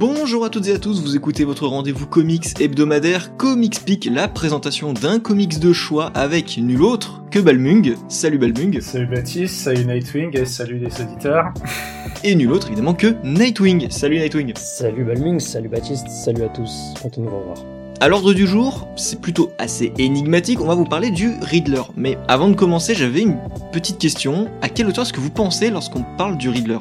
Bonjour à toutes et à tous, vous écoutez votre rendez-vous comics hebdomadaire Comics Peak, la présentation d'un comics de choix avec nul autre que Balmung. Salut Balmung. Salut Baptiste, salut Nightwing et salut les auditeurs. Et nul autre évidemment que Nightwing. Salut Nightwing. Salut Balmung, salut Baptiste, salut à tous, content de vous revoir. À l'ordre du jour, c'est plutôt assez énigmatique, on va vous parler du Riddler. Mais avant de commencer, j'avais une petite question. À quel auteur est-ce que vous pensez lorsqu'on parle du Riddler?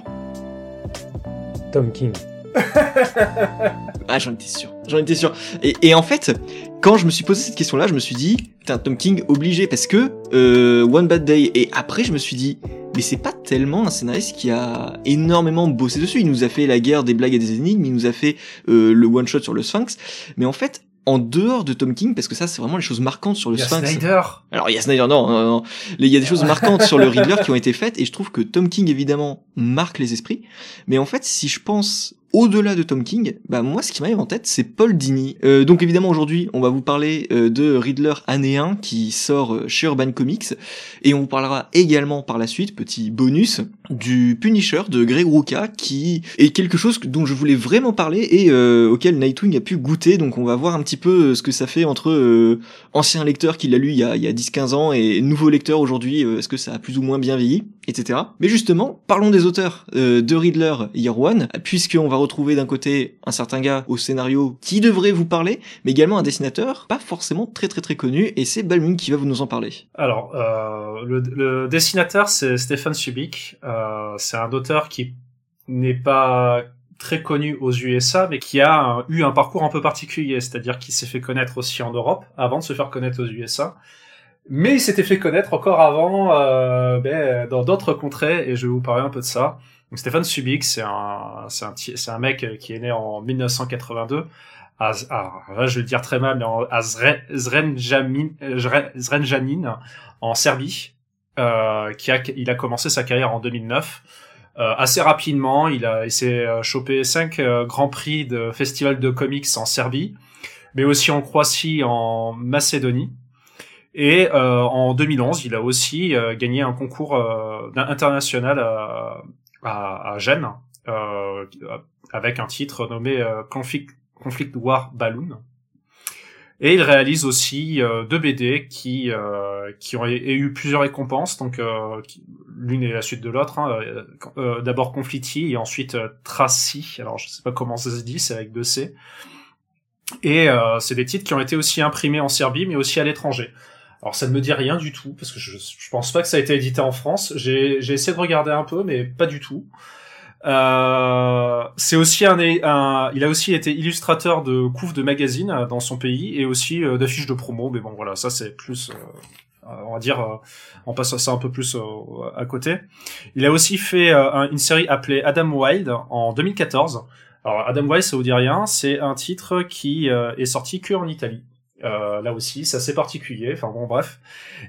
Tom King. Ah, j'en étais sûr. J'en étais sûr. Et, et, en fait, quand je me suis posé cette question-là, je me suis dit, putain, Tom King obligé parce que euh, One Bad Day. Et après, je me suis dit, mais c'est pas tellement un scénariste qui a énormément bossé dessus. Il nous a fait la guerre des blagues et des énigmes, il nous a fait euh, le one shot sur le Sphinx. Mais en fait, en dehors de Tom King, parce que ça c'est vraiment les choses marquantes sur le il y a Sphinx. Snyder. Alors il y a Snyder, non, non, non. Il y a des choses marquantes sur le Riddler qui ont été faites, et je trouve que Tom King évidemment marque les esprits. Mais en fait, si je pense au-delà de Tom King, bah moi ce qui m'arrive en tête c'est Paul Dini. Euh, donc évidemment aujourd'hui on va vous parler euh, de Riddler année 1 qui sort euh, chez Urban Comics et on vous parlera également par la suite, petit bonus, du Punisher de Greg Rucka qui est quelque chose dont je voulais vraiment parler et euh, auquel Nightwing a pu goûter donc on va voir un petit peu ce que ça fait entre euh, ancien lecteur qui l'a lu il y a, il y a 10-15 ans et nouveau lecteur aujourd'hui, est-ce que ça a plus ou moins bien vieilli, etc. Mais justement, parlons des auteurs de Riddler Year One puisqu'on va retrouver d'un côté un certain gars au scénario qui devrait vous parler, mais également un dessinateur pas forcément très très très connu, et c'est Balmung qui va vous nous en parler. Alors, euh, le, dessinateur c'est Stefan Subik, euh, c'est un auteur qui n'est pas très connu aux USA, mais qui a eu un parcours un peu particulier, c'est-à-dire qu'il s'est fait connaître aussi en Europe avant de se faire connaître aux USA. Mais il s'était fait connaître encore avant euh, ben, dans d'autres contrées, et je vais vous parler un peu de ça. Stéphane Subic, c'est un, c'est un, un mec qui est né en 1982 à, à là, je vais le dire très mal, mais à Zrenjanin, Zrenjanin en Serbie, euh, qui a, il a commencé sa carrière en 2009. Euh, assez rapidement, il a, il s'est chopé cinq euh, grands prix de festival de comics en Serbie, mais aussi en Croatie, en Macédonie. Et euh, en 2011, il a aussi euh, gagné un concours euh, international à, à Gênes euh, avec un titre nommé euh, Conflict, Conflict War Balloon. Et il réalise aussi euh, deux BD qui euh, qui ont eu plusieurs récompenses, donc euh, l'une est la suite de l'autre. Hein, euh, D'abord Conflitti et ensuite Tracy. Alors je sais pas comment ça se dit, c'est avec deux C. Et c'est des titres qui ont été aussi imprimés en Serbie, mais aussi à l'étranger. Alors ça ne me dit rien du tout parce que je, je pense pas que ça a été édité en France. J'ai essayé de regarder un peu, mais pas du tout. Euh, c'est aussi un, un, il a aussi été illustrateur de couves de magazines dans son pays et aussi euh, d'affiches de promo. Mais bon, voilà, ça c'est plus, euh, on va dire, euh, on passe ça un peu plus euh, à côté. Il a aussi fait une série appelée Adam Wild en 2014. Alors Adam Wild, ça vous dit rien C'est un titre qui est sorti que en Italie. Euh, là aussi, c'est assez particulier. Enfin bon, bref.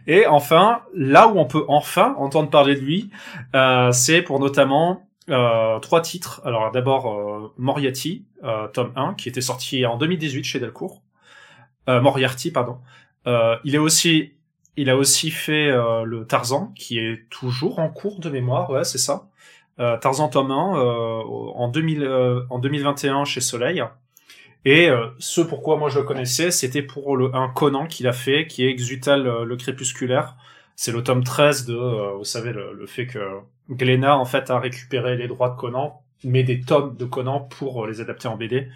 Et enfin, là où on peut enfin entendre parler de lui, euh, c'est pour notamment euh, trois titres. Alors d'abord euh, Moriarty, euh, tome 1, qui était sorti en 2018 chez Delcourt. Moriarty, pardon. il est aussi, il a aussi fait le Tarzan, qui est toujours en cours de mémoire. Ouais, c'est ça. Tarzan tome 1 en 2000, en 2021 chez Soleil. Et euh, ce pourquoi moi je le connaissais, c'était pour le, un Conan qu'il a fait, qui est Exutal le, le crépusculaire. C'est le tome 13 de, euh, vous savez, le, le, fait que Glénat en fait a récupéré les droits de Conan, mais des tomes de Conan pour euh, les adapter en BD.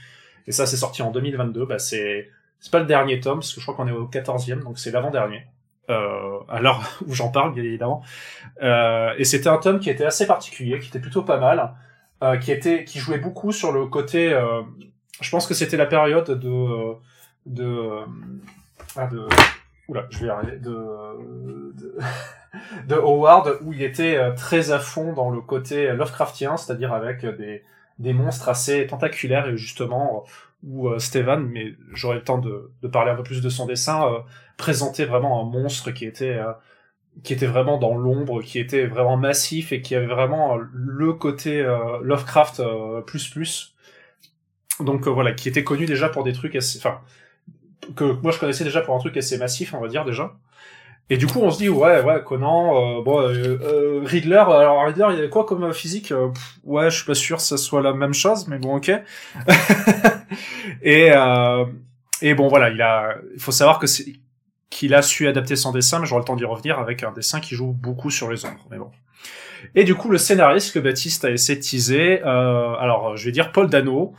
Et ça c'est sorti en 2022. Bah c'est c'est pas le dernier tome, parce que je crois qu'on est au 14e, donc c'est l'avant-dernier. Euh, à l'heure où j'en parle, bien évidemment. Euh, et c'était un tome qui était assez particulier, qui était plutôt pas mal, euh, qui était, qui jouait beaucoup sur le côté euh, je pense que c'était la période de de ah, de oula je vais y arriver de, de de Howard où il était euh, très à fond dans le côté Lovecraftien c'est-à-dire avec des des monstres assez tentaculaires et justement où euh, Steven mais j'aurai le temps de, de parler un peu plus de son dessin euh, présentait vraiment un monstre qui était euh, qui était vraiment dans l'ombre, qui était vraiment massif et qui avait vraiment le côté Lovecraft plus plus donc euh, voilà, qui était connu déjà pour des trucs assez, enfin, que moi je connaissais déjà pour un truc assez massif, on va dire déjà. Et du coup, on se dit ouais, ouais, Conan, euh, bon, euh, euh, Riddler. Alors Riddler, il y avait quoi comme physique euh, Ouais, je suis pas sûr que ça soit la même chose, mais bon, ok. et et bon, voilà, il a. Il faut savoir que c'est qu'il a su adapter son dessin, mais j'aurai le temps d'y revenir avec un dessin qui joue beaucoup sur les ombres. Mais bon. Et du coup, le scénariste que Baptiste a essayé de teaser, alors je vais dire Paul Dano.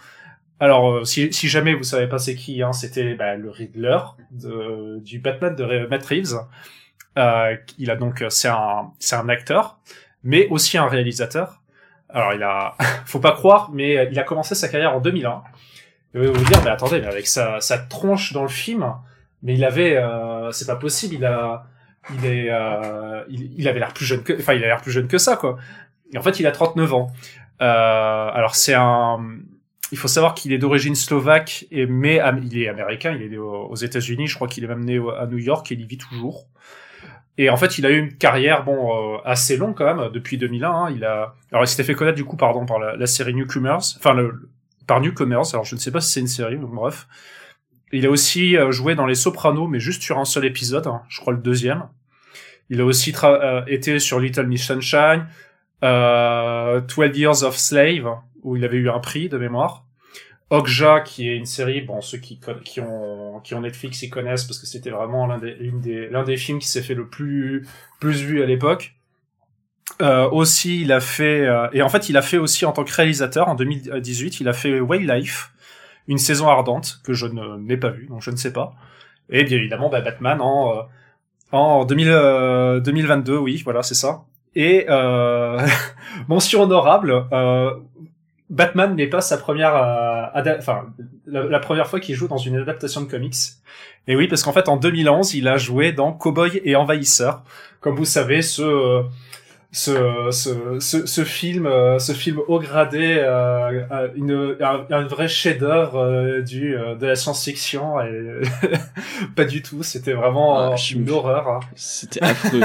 Alors, euh, si, si jamais vous savez pas c'est qui, hein, c'était bah, le Riddler de, du Batman de Matt Reeves. Euh, il a donc, c'est un, c'est un acteur, mais aussi un réalisateur. Alors, il a, faut pas croire, mais il a commencé sa carrière en 2001. Et vous vous dire, mais attendez, mais avec sa, sa tronche dans le film, mais il avait, euh, c'est pas possible, il a, il est, euh, il, il avait l'air plus jeune que, enfin, il a l'air plus jeune que ça, quoi. Et en fait, il a 39 ans. Euh, alors, c'est un, il faut savoir qu'il est d'origine slovaque, et, mais il est américain, il est aux États-Unis, je crois qu'il est même né à New York et il y vit toujours. Et en fait, il a eu une carrière bon euh, assez longue quand même depuis 2001. Hein, il a, alors il s'était fait connaître du coup pardon par la, série Newcomers, enfin par Newcomers. Alors je ne sais pas si c'est une série, donc bref. Il a aussi euh, joué dans Les Sopranos, mais juste sur un seul épisode, hein, je crois le deuxième. Il a aussi euh, été sur Little Miss Sunshine, euh, 12 Years of Slave, où il avait eu un prix de mémoire. Okja, qui est une série, bon, ceux qui, qui ont, qui ont Netflix, ils connaissent parce que c'était vraiment l'un des, des, l'un des films qui s'est fait le plus, plus vu à l'époque. Euh, aussi, il a fait, euh, et en fait, il a fait aussi en tant que réalisateur en 2018, il a fait Wildlife, une saison ardente que je n'ai pas vue, donc je ne sais pas. Et bien évidemment, bah, Batman en, euh, en 2000, 2022, oui, voilà, c'est ça. Et euh, mention honorable, euh, Batman n'est pas sa première, euh, enfin la, première fois qu'il joue dans une adaptation de comics. Et oui, parce qu'en fait en 2011, il a joué dans Cowboy et Envahisseur. Comme vous savez, ce ce, ce, ce, ce, film, euh, ce film haut gradé, euh, une, un, un vrai chef-d'œuvre euh, du euh, de la science-fiction. Et... pas du tout. C'était vraiment ah, une horreur. Hein. C'était affreux.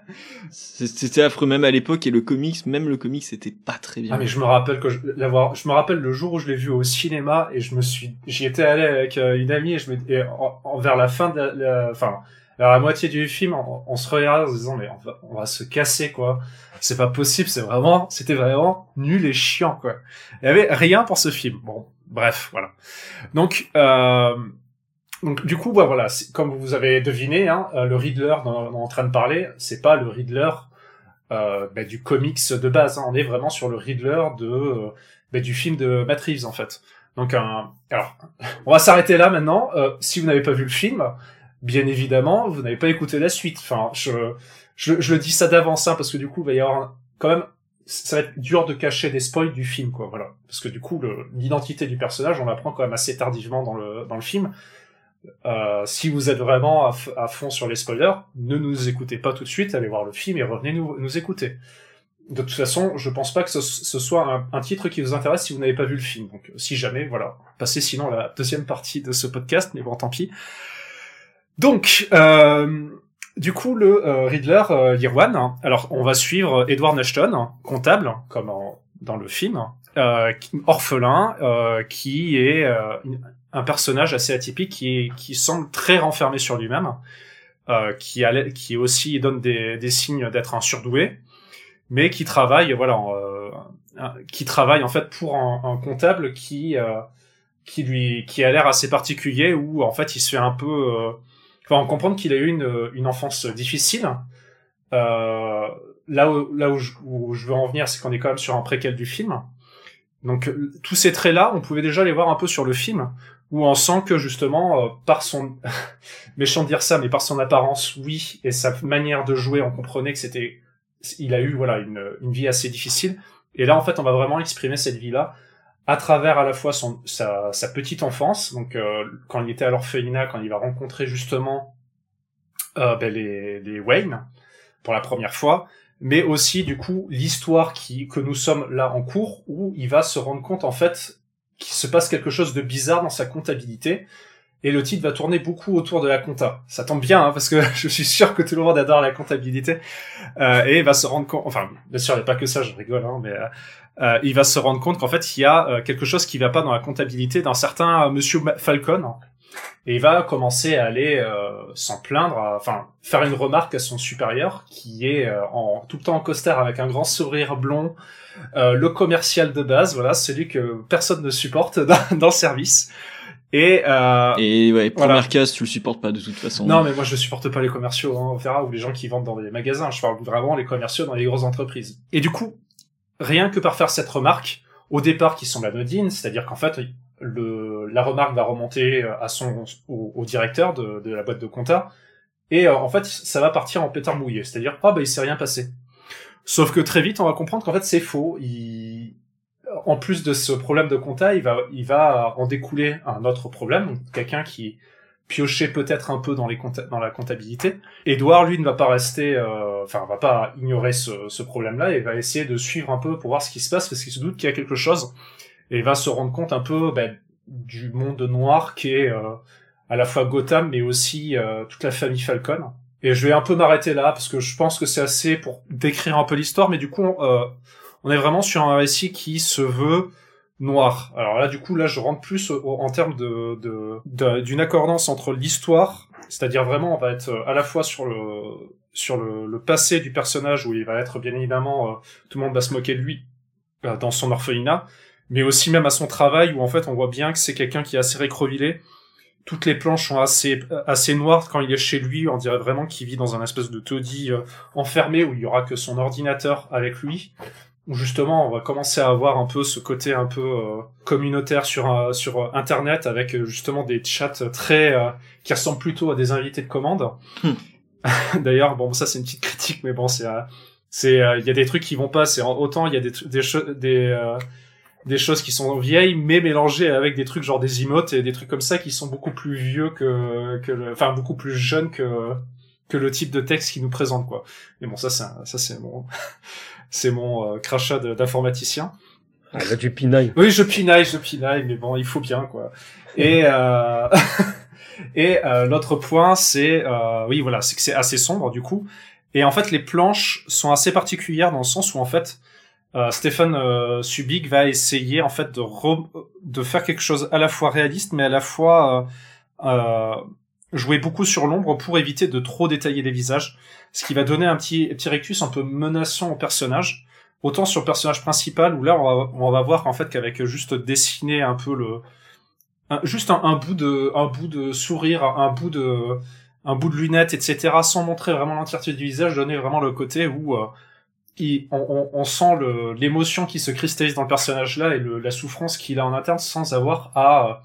c'était affreux même à l'époque et le comics, même le comics, c'était pas très bien. Ah mais je me rappelle que je, l'avoir, je me rappelle le jour où je l'ai vu au cinéma et je me suis, j'y étais allé avec une amie et je me, et en, vers la fin de la, enfin alors à moitié du film, on, se regarde en se disant mais on va, on va se casser quoi. C'est pas possible, c'est vraiment, c'était vraiment nul et chiant quoi. Il y avait rien pour ce film. Bon, bref, voilà. Donc, euh, donc du coup, bah, voilà, comme vous avez deviné, hein, euh, le Riddler dont, on est en train de parler, c'est pas le Riddler euh, bah, du comics de base. Hein. On est vraiment sur le Riddler de bah, du film de Matt Reeves en fait. Donc, un, alors, on va s'arrêter là maintenant. Euh, si vous n'avez pas vu le film, bien évidemment, vous n'avez pas écouté la suite. Enfin, je, je, je le dis ça d'avance, hein, parce que du coup, il va y avoir quand même, ça va être dur de cacher des spoils du film, quoi, voilà. Parce que du coup, l'identité du personnage, on l'apprend quand même assez tardivement dans le, dans le film. Euh, si vous êtes vraiment à, fond sur les spoilers, ne nous écoutez pas tout de suite, allez voir le film et revenez nous, nous écouter. De toute façon, je pense pas que ce, ce soit un, un, titre qui vous intéresse si vous n'avez pas vu le film. Donc, si jamais, voilà, passez sinon la deuxième partie de ce podcast, mais bon, tant pis. Donc, euh, du coup, le euh, Riddler, euh, Irwan, alors on va suivre Edward Nashton, comptable, comme dans le film, euh, orphelin, euh, qui est euh, un personnage assez atypique, qui, qui semble très renfermé sur lui-même, qui, a, qui aussi donne des, des signes d'être un surdoué, mais qui travaille, voilà, qui travaille en fait pour un, un comptable qui qui lui qui a l'air assez particulier, où en fait il se fait un peu enfin, comprendre qu'il a eu une, une enfance difficile. Euh, là où, là où je, où je veux en venir, c'est qu'on est quand même sur un préquel du film. Donc tous ces traits-là, on pouvait déjà les voir un peu sur le film, où on sent que justement, euh, par son méchant de dire ça, mais par son apparence, oui, et sa manière de jouer, on comprenait que c'était, il a eu voilà une, une vie assez difficile. Et là, en fait, on va vraiment exprimer cette vie-là à travers à la fois son, sa, petite enfance, donc euh, quand il était à l'orphelinat, quand il va rencontrer justement euh, ben, les, les Wayne pour la première fois, mais aussi du coup l'histoire qui que nous sommes là en cours où il va se rendre compte en fait qu'il se passe quelque chose de bizarre dans sa comptabilité et le titre va tourner beaucoup autour de la compta. Ça tombe bien hein, parce que je suis sûr que tout le monde adore la comptabilité euh, et va se rendre compte. Enfin, bien sûr, il n'y a pas que ça, je rigole, hein, mais euh, euh, il va se rendre compte qu'en fait, il y a euh, quelque chose qui va pas dans la comptabilité d'un certain euh, Monsieur Falcon, Et il va commencer à aller euh, s'en plaindre, enfin faire une remarque à son supérieur qui est euh, en tout le temps en costard avec un grand sourire blond, euh, le commercial de base, voilà, celui que personne ne supporte dans, dans le service. Et, euh, Et ouais, Voilà. première case, tu le supportes pas de toute façon. non, mais moi je supporte pas les commerciaux, hein, on verra, ou les gens qui vendent dans des magasins. Je parle vraiment les commerciaux dans les grosses entreprises. Et du coup, rien que par faire cette remarque, au départ qui semble anodine, c'est-à-dire qu'en fait, le, la remarque va remonter à son, au, au directeur de, de la boîte de compta, et euh, en fait, ça va partir en pétard mouillé, c'est-à-dire, ah bah il s'est rien passé. Sauf que très vite, on va comprendre qu'en fait c'est faux. Il, en plus de ce problème de compta, il va, en découler un autre problème, quelqu'un qui piochait peut-être un peu dans, la comptabilité. Edouard, lui, ne va pas rester, euh, enfin, va pas ignorer ce, problème-là et va essayer de suivre un peu pour voir ce qui se passe parce qu'il se doute qu'il y a quelque chose et va se rendre compte un peu ben, du monde noir qui est euh, à la fois Gotham mais aussi euh, toute la famille Falcon. Et je vais un peu m'arrêter là parce que je pense que c'est assez pour décrire un peu l'histoire, mais du coup, euh, on est vraiment sur un récit qui se veut noir. Alors là, du coup, là, je rentre plus en termes de d'une accordance entre l'histoire, c'est-à-dire vraiment, on va être à la fois sur le passé du personnage où il va être bien évidemment, euh, tout le monde va se moquer de lui euh, dans son orphelinat, mais aussi même à son travail où en fait on voit bien que c'est quelqu'un qui est assez récrovilé. Toutes les planches sont assez noires quand il est chez lui. On dirait vraiment qu'il vit dans un espèce de taudis euh, enfermé où il y aura que son ordinateur avec lui. Où justement on va commencer à avoir un peu ce côté un peu euh, communautaire sur euh, sur euh, internet avec euh, justement des chats très euh, qui ressemblent plutôt à des invités de commande. D'ailleurs bon ça c'est une petite critique mais bon c'est euh, c'est euh, il y a des trucs qui vont pas c'est en- autant il y a des des des euh, des choses qui sont vieilles mais mélangées avec des trucs genre des emotes et des trucs comme ça qui sont beaucoup plus vieux que que le, enfin beaucoup plus jeunes que que le type de texte qui nous présente quoi. Mais bon ça c'est ça c'est mon c'est mon euh, crachat d'informaticien. Ah, là, tu pinailles. Oui, je pinaille, je pinaille, mais bon, il faut bien, quoi. Et, euh... et euh, l'autre point, c'est, euh, oui, voilà, c'est que c'est assez sombre, du coup. Et en fait, les planches sont assez particulières dans le sens où, en fait, euh, Stéphane euh, Subic va essayer, en fait, de, re- de faire quelque chose à la fois réaliste, mais à la fois euh, euh, jouer beaucoup sur l'ombre pour éviter de trop détailler les visages, ce qui va donner un petit, petit rectus un peu menaçant au personnage. Autant sur le personnage principal où là on va, voir qu'en fait qu'avec juste dessiner un peu le juste un, bout de un bout de sourire un bout de un bout de lunettes etc sans montrer vraiment l'entièreté du visage donner vraiment le côté où euh, on, sent l'émotion qui se cristallise dans le personnage là et la souffrance qu'il a en interne sans avoir à,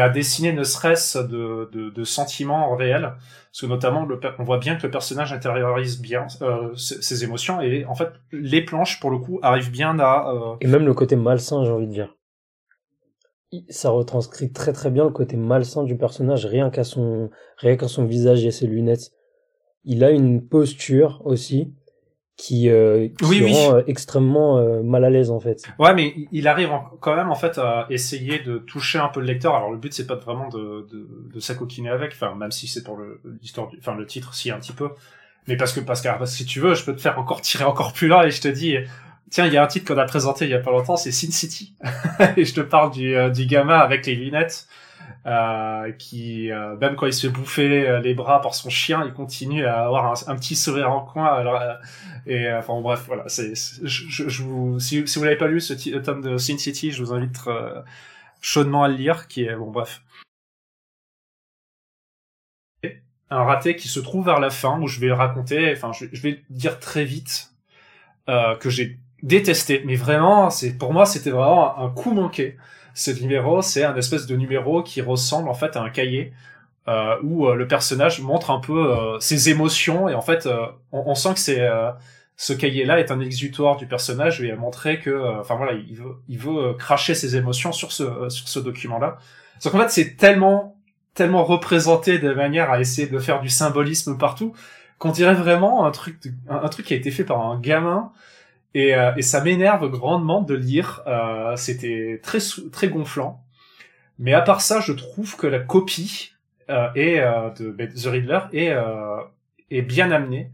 à dessiner ne serait-ce de, sentiments réels parce que notamment on voit bien que le personnage intériorise bien euh, ses, émotions et en fait les planches pour le coup arrivent bien à euh, Et même le côté malsain, j'ai envie de dire. Ça retranscrit très très bien le côté malsain du personnage, rien qu'à son, rien qu'à son visage et ses lunettes. Il a une posture aussi qui, euh, qui Oui, rend euh, extrêmement euh, mal à l'aise en fait. Ouais, mais il- arrive en- quand même en fait à essayer de toucher un peu le lecteur. Alors le but c'est pas vraiment de, de, de s'acoquiner avec, enfin même si c'est pour le l'histoire, du- enfin le titre si un petit peu, mais parce que parce que si tu veux, je peux te faire encore tirer encore plus loin et je te dis, tiens, il y a un titre qu'on a présenté il y a pas longtemps, c'est Sin City, et je te parle du euh, du gamin avec les lunettes. Euh, qui euh, même quand il se fait bouffer euh, les bras par son chien, il continue à avoir un, petit sourire en coin. Alors, euh, et euh, enfin bref, voilà. C'est, je, je, vous, si, si vous n'avez pas lu ce tome de Sin City, je vous invite chaudement à le lire. Qui est bon, bref. Un raté qui se trouve vers la fin où je vais raconter. Enfin, je, je vais dire très vite que j'ai détesté. Mais vraiment, c'est pour moi, c'était vraiment un coup manqué. Ce numéro, c'est un espèce de numéro qui ressemble en fait à un cahier euh, où euh, le personnage montre un peu euh, ses émotions et en fait on, sent que c'est ce cahier-là est un exutoire du personnage et a montré que enfin voilà il veut il veut cracher ses émotions sur ce sur ce document-là. Sauf qu'en fait c'est tellement tellement représenté de manière à essayer de faire du symbolisme partout qu'on dirait vraiment un truc un truc qui a été fait par un gamin et, euh, et ça m'énerve grandement de lire. Euh, C'était très très gonflant. Mais à part ça, je trouve que la copie euh, est, de ben, The Riddler est, bien amenée.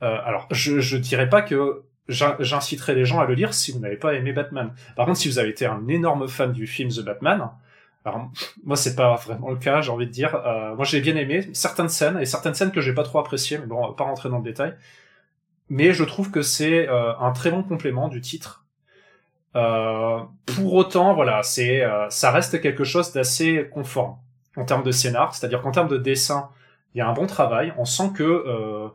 Alors, je je dirais pas que j'in- j'inciterai les gens à le lire si vous n'avez pas aimé Batman. Par contre, si vous avez été un énorme fan du film The Batman, Alors moi c'est pas vraiment le cas, j'ai envie de dire. Moi j'ai bien aimé certaines scènes et certaines scènes que j'ai pas trop appréciées, mais bon, on va pas rentrer dans le détail. Mais je trouve que c'est euh, un très bon complément du titre. Euh, pour autant, voilà, c'est euh, ça reste quelque chose d'assez conforme en termes de scénar, c'est-à-dire qu'en termes de dessin, il y a un bon travail. On sent que euh,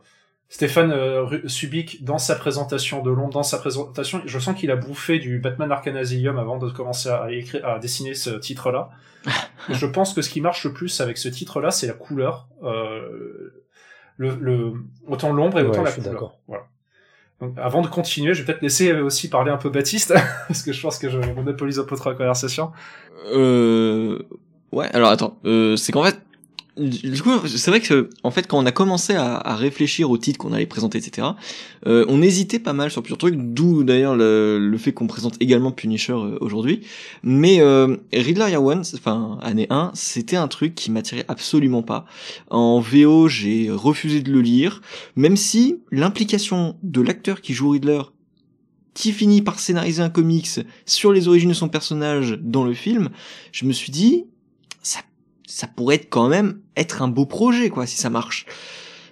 Stéphane euh, Subic, dans sa présentation de Londres, dans sa présentation, je sens qu'il a bouffé du Batman Arkham Asylum avant de commencer à écrire, à dessiner ce titre-là. je pense que ce qui marche le plus avec ce titre-là, c'est la couleur, euh, le, le, autant l'ombre et autant la couleur. Voilà. Donc, avant de continuer, je vais peut-être laisser aussi parler un peu Baptiste, parce que je pense que je monopolise un peu trop la conversation. Euh... Ouais, alors attends, euh, c'est qu'en fait, du coup, c'est vrai que en fait, quand on a commencé à, réfléchir au titre qu'on allait présenter, etc., euh, on hésitait pas mal sur plusieurs trucs, d'où d'ailleurs le, le, fait qu'on présente également Punisher euh, aujourd'hui. Mais euh, Riddler Year One, enfin année 1, c'était un truc qui m'attirait absolument pas. En VO, j'ai refusé de le lire, même si l'implication de l'acteur qui joue Riddler qui finit par scénariser un comics sur les origines de son personnage dans le film, je me suis dit, ça pourrait être quand même être un beau projet quoi si ça marche.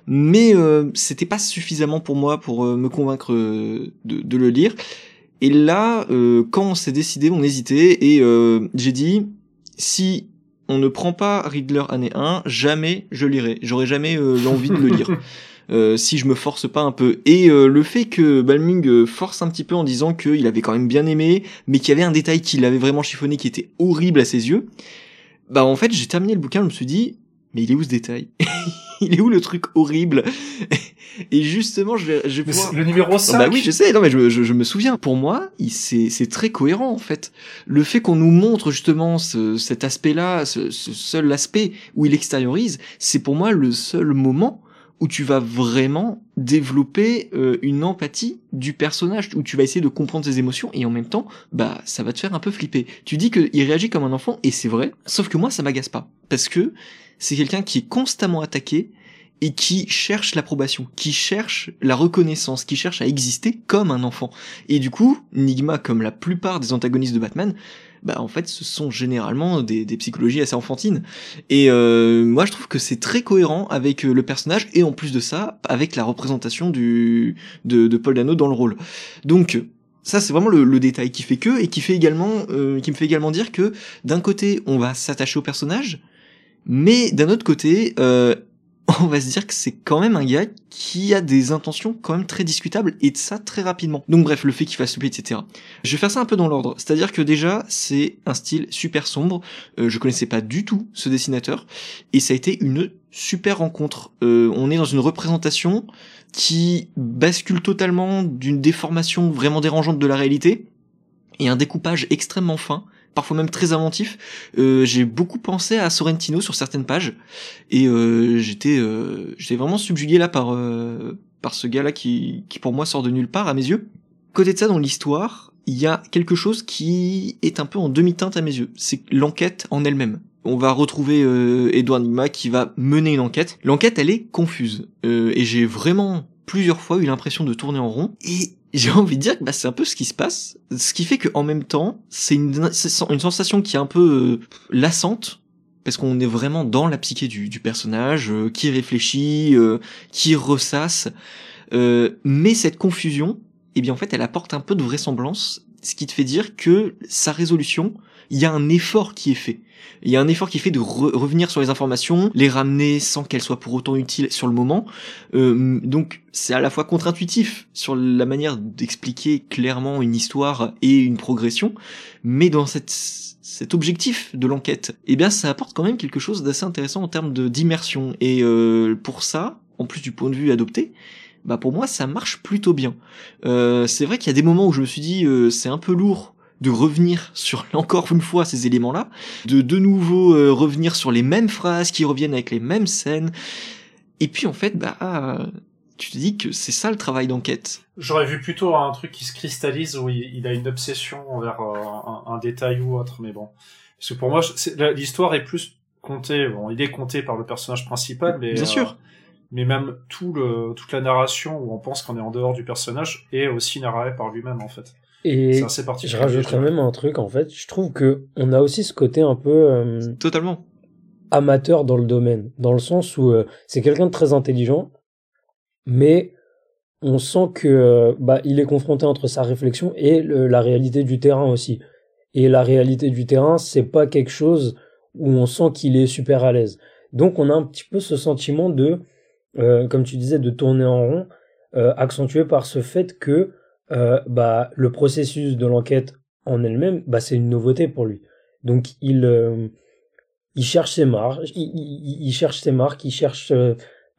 Mais euh, c'était pas suffisamment pour moi pour euh, me convaincre euh, de, de, le lire. Et là euh, quand on s'est décidé on hésitait et euh, j'ai dit si on ne prend pas Riddler année 1 jamais je lirai. J'aurais jamais l'envie de le lire. Euh, si je me force pas un peu. Et euh, le fait que Balming force un petit peu en disant qu'il avait quand même bien aimé, mais qu'il y avait un détail qui l'avait vraiment chiffonné, qui était horrible à ses yeux, bah en fait j'ai terminé le bouquin, je me suis dit mais il est où ce détail Il est où le truc horrible Et justement, je vais, je vais pouvoir... Le numéro 5 Bah oui, je sais, non mais je, je, je me souviens. Pour moi, c'est, c'est très cohérent en fait. Le fait qu'on nous montre justement ce, cet aspect-là, ce, ce seul aspect où il extériorise, c'est pour moi le seul moment où tu vas vraiment développer euh, une empathie du personnage, où tu vas essayer de comprendre ses émotions et en même temps, bah ça va te faire un peu flipper. Tu dis qu'il réagit comme un enfant et c'est vrai, sauf que moi ça m'agace pas parce que c'est quelqu'un qui est constamment attaqué et qui cherche l'approbation, qui cherche la reconnaissance, qui cherche à exister comme un enfant. Et du coup, Nigma, comme la plupart des antagonistes de Batman, bah en fait ce sont généralement des, des psychologies assez enfantines. Et euh, moi je trouve que c'est très cohérent avec euh, le personnage et en plus de ça avec la représentation du de, de Paul Dano dans le rôle. Donc ça c'est vraiment le, le, détail qui fait que et qui fait également euh, qui me fait également dire que d'un côté on va s'attacher au personnage mais d'un autre côté euh, on va se dire que c'est quand même un gars qui a des intentions quand même très discutables et de ça très rapidement. Donc bref, le fait qu'il fasse louper, etc. Je vais faire ça un peu dans l'ordre. C'est-à-dire que déjà, c'est un style super sombre. Euh, je connaissais pas du tout ce dessinateur et ça a été une super rencontre. Euh, on est dans une représentation qui bascule totalement d'une déformation vraiment dérangeante de la réalité et un découpage extrêmement fin parfois même très inventif. Euh, j'ai beaucoup pensé à Sorrentino sur certaines pages et euh, j'étais euh, vraiment subjugué là par euh, par ce gars là qui qui pour moi sort de nulle part à mes yeux. Côté de ça dans l'histoire, il y a quelque chose qui est un peu en demi-teinte à mes yeux, c'est l'enquête en elle-même. On va retrouver euh, Edouard Nigma qui va mener une enquête. L'enquête, elle est confuse. Et j'ai vraiment plusieurs fois eu l'impression de tourner en rond. Et j'ai envie de dire que bah, c'est un peu ce qui se passe, ce qui fait qu'en même temps, c'est une, sensation qui est un peu euh, lassante, parce qu'on est vraiment dans la psyché du, personnage, euh, qui réfléchit, euh, qui ressasse, mais cette confusion, eh bien en fait, elle apporte un peu de vraisemblance, ce qui te fait dire que sa résolution, il y a un effort qui est fait. Il y a un effort qui est fait de re revenir sur les informations, les ramener sans qu'elles soient pour autant utiles sur le moment. Euh, donc c'est à la fois contre-intuitif sur la manière d'expliquer clairement une histoire et une progression, mais dans cette, cet objectif de l'enquête, eh bien ça apporte quand même quelque chose d'assez intéressant en termes d'immersion. Et euh, pour ça, en plus du point de vue adopté, bah pour moi ça marche plutôt bien. Euh, c'est vrai qu'il y a des moments où je me suis dit euh, c'est un peu lourd de revenir sur encore une fois ces éléments-là, de de nouveau euh, revenir sur les mêmes phrases qui reviennent avec les mêmes scènes. Et puis en fait, bah tu te dis que c'est ça le travail d'enquête. J'aurais vu plutôt un truc qui se cristallise où il, il a une obsession envers euh, un, un, détail ou autre, mais bon. Parce que pour moi, l'histoire est plus comptée. Bon, il est compté par le personnage principal, mais bien sûr. Euh, mais même tout le toute la narration où on pense qu'on est en dehors du personnage est aussi narré par lui-même en fait. Et je rajouterais même un truc, en fait. Je trouve que on a aussi ce côté un peu euh, Totalement. amateur dans le domaine, dans le sens où euh, c'est quelqu'un de très intelligent, mais on sent que euh, bah, il est confronté entre sa réflexion et le- la réalité du terrain aussi. Et la réalité du terrain, c'est pas quelque chose où on sent qu'il est super à l'aise. Donc on a un petit peu ce sentiment de, euh, comme tu disais, de tourner en rond, euh, accentué par ce fait que euh, bah, le processus de l'enquête en elle-même, bah, c'est une nouveauté pour lui. Donc il, euh, il cherche ses marques, il, cherche ses il cherche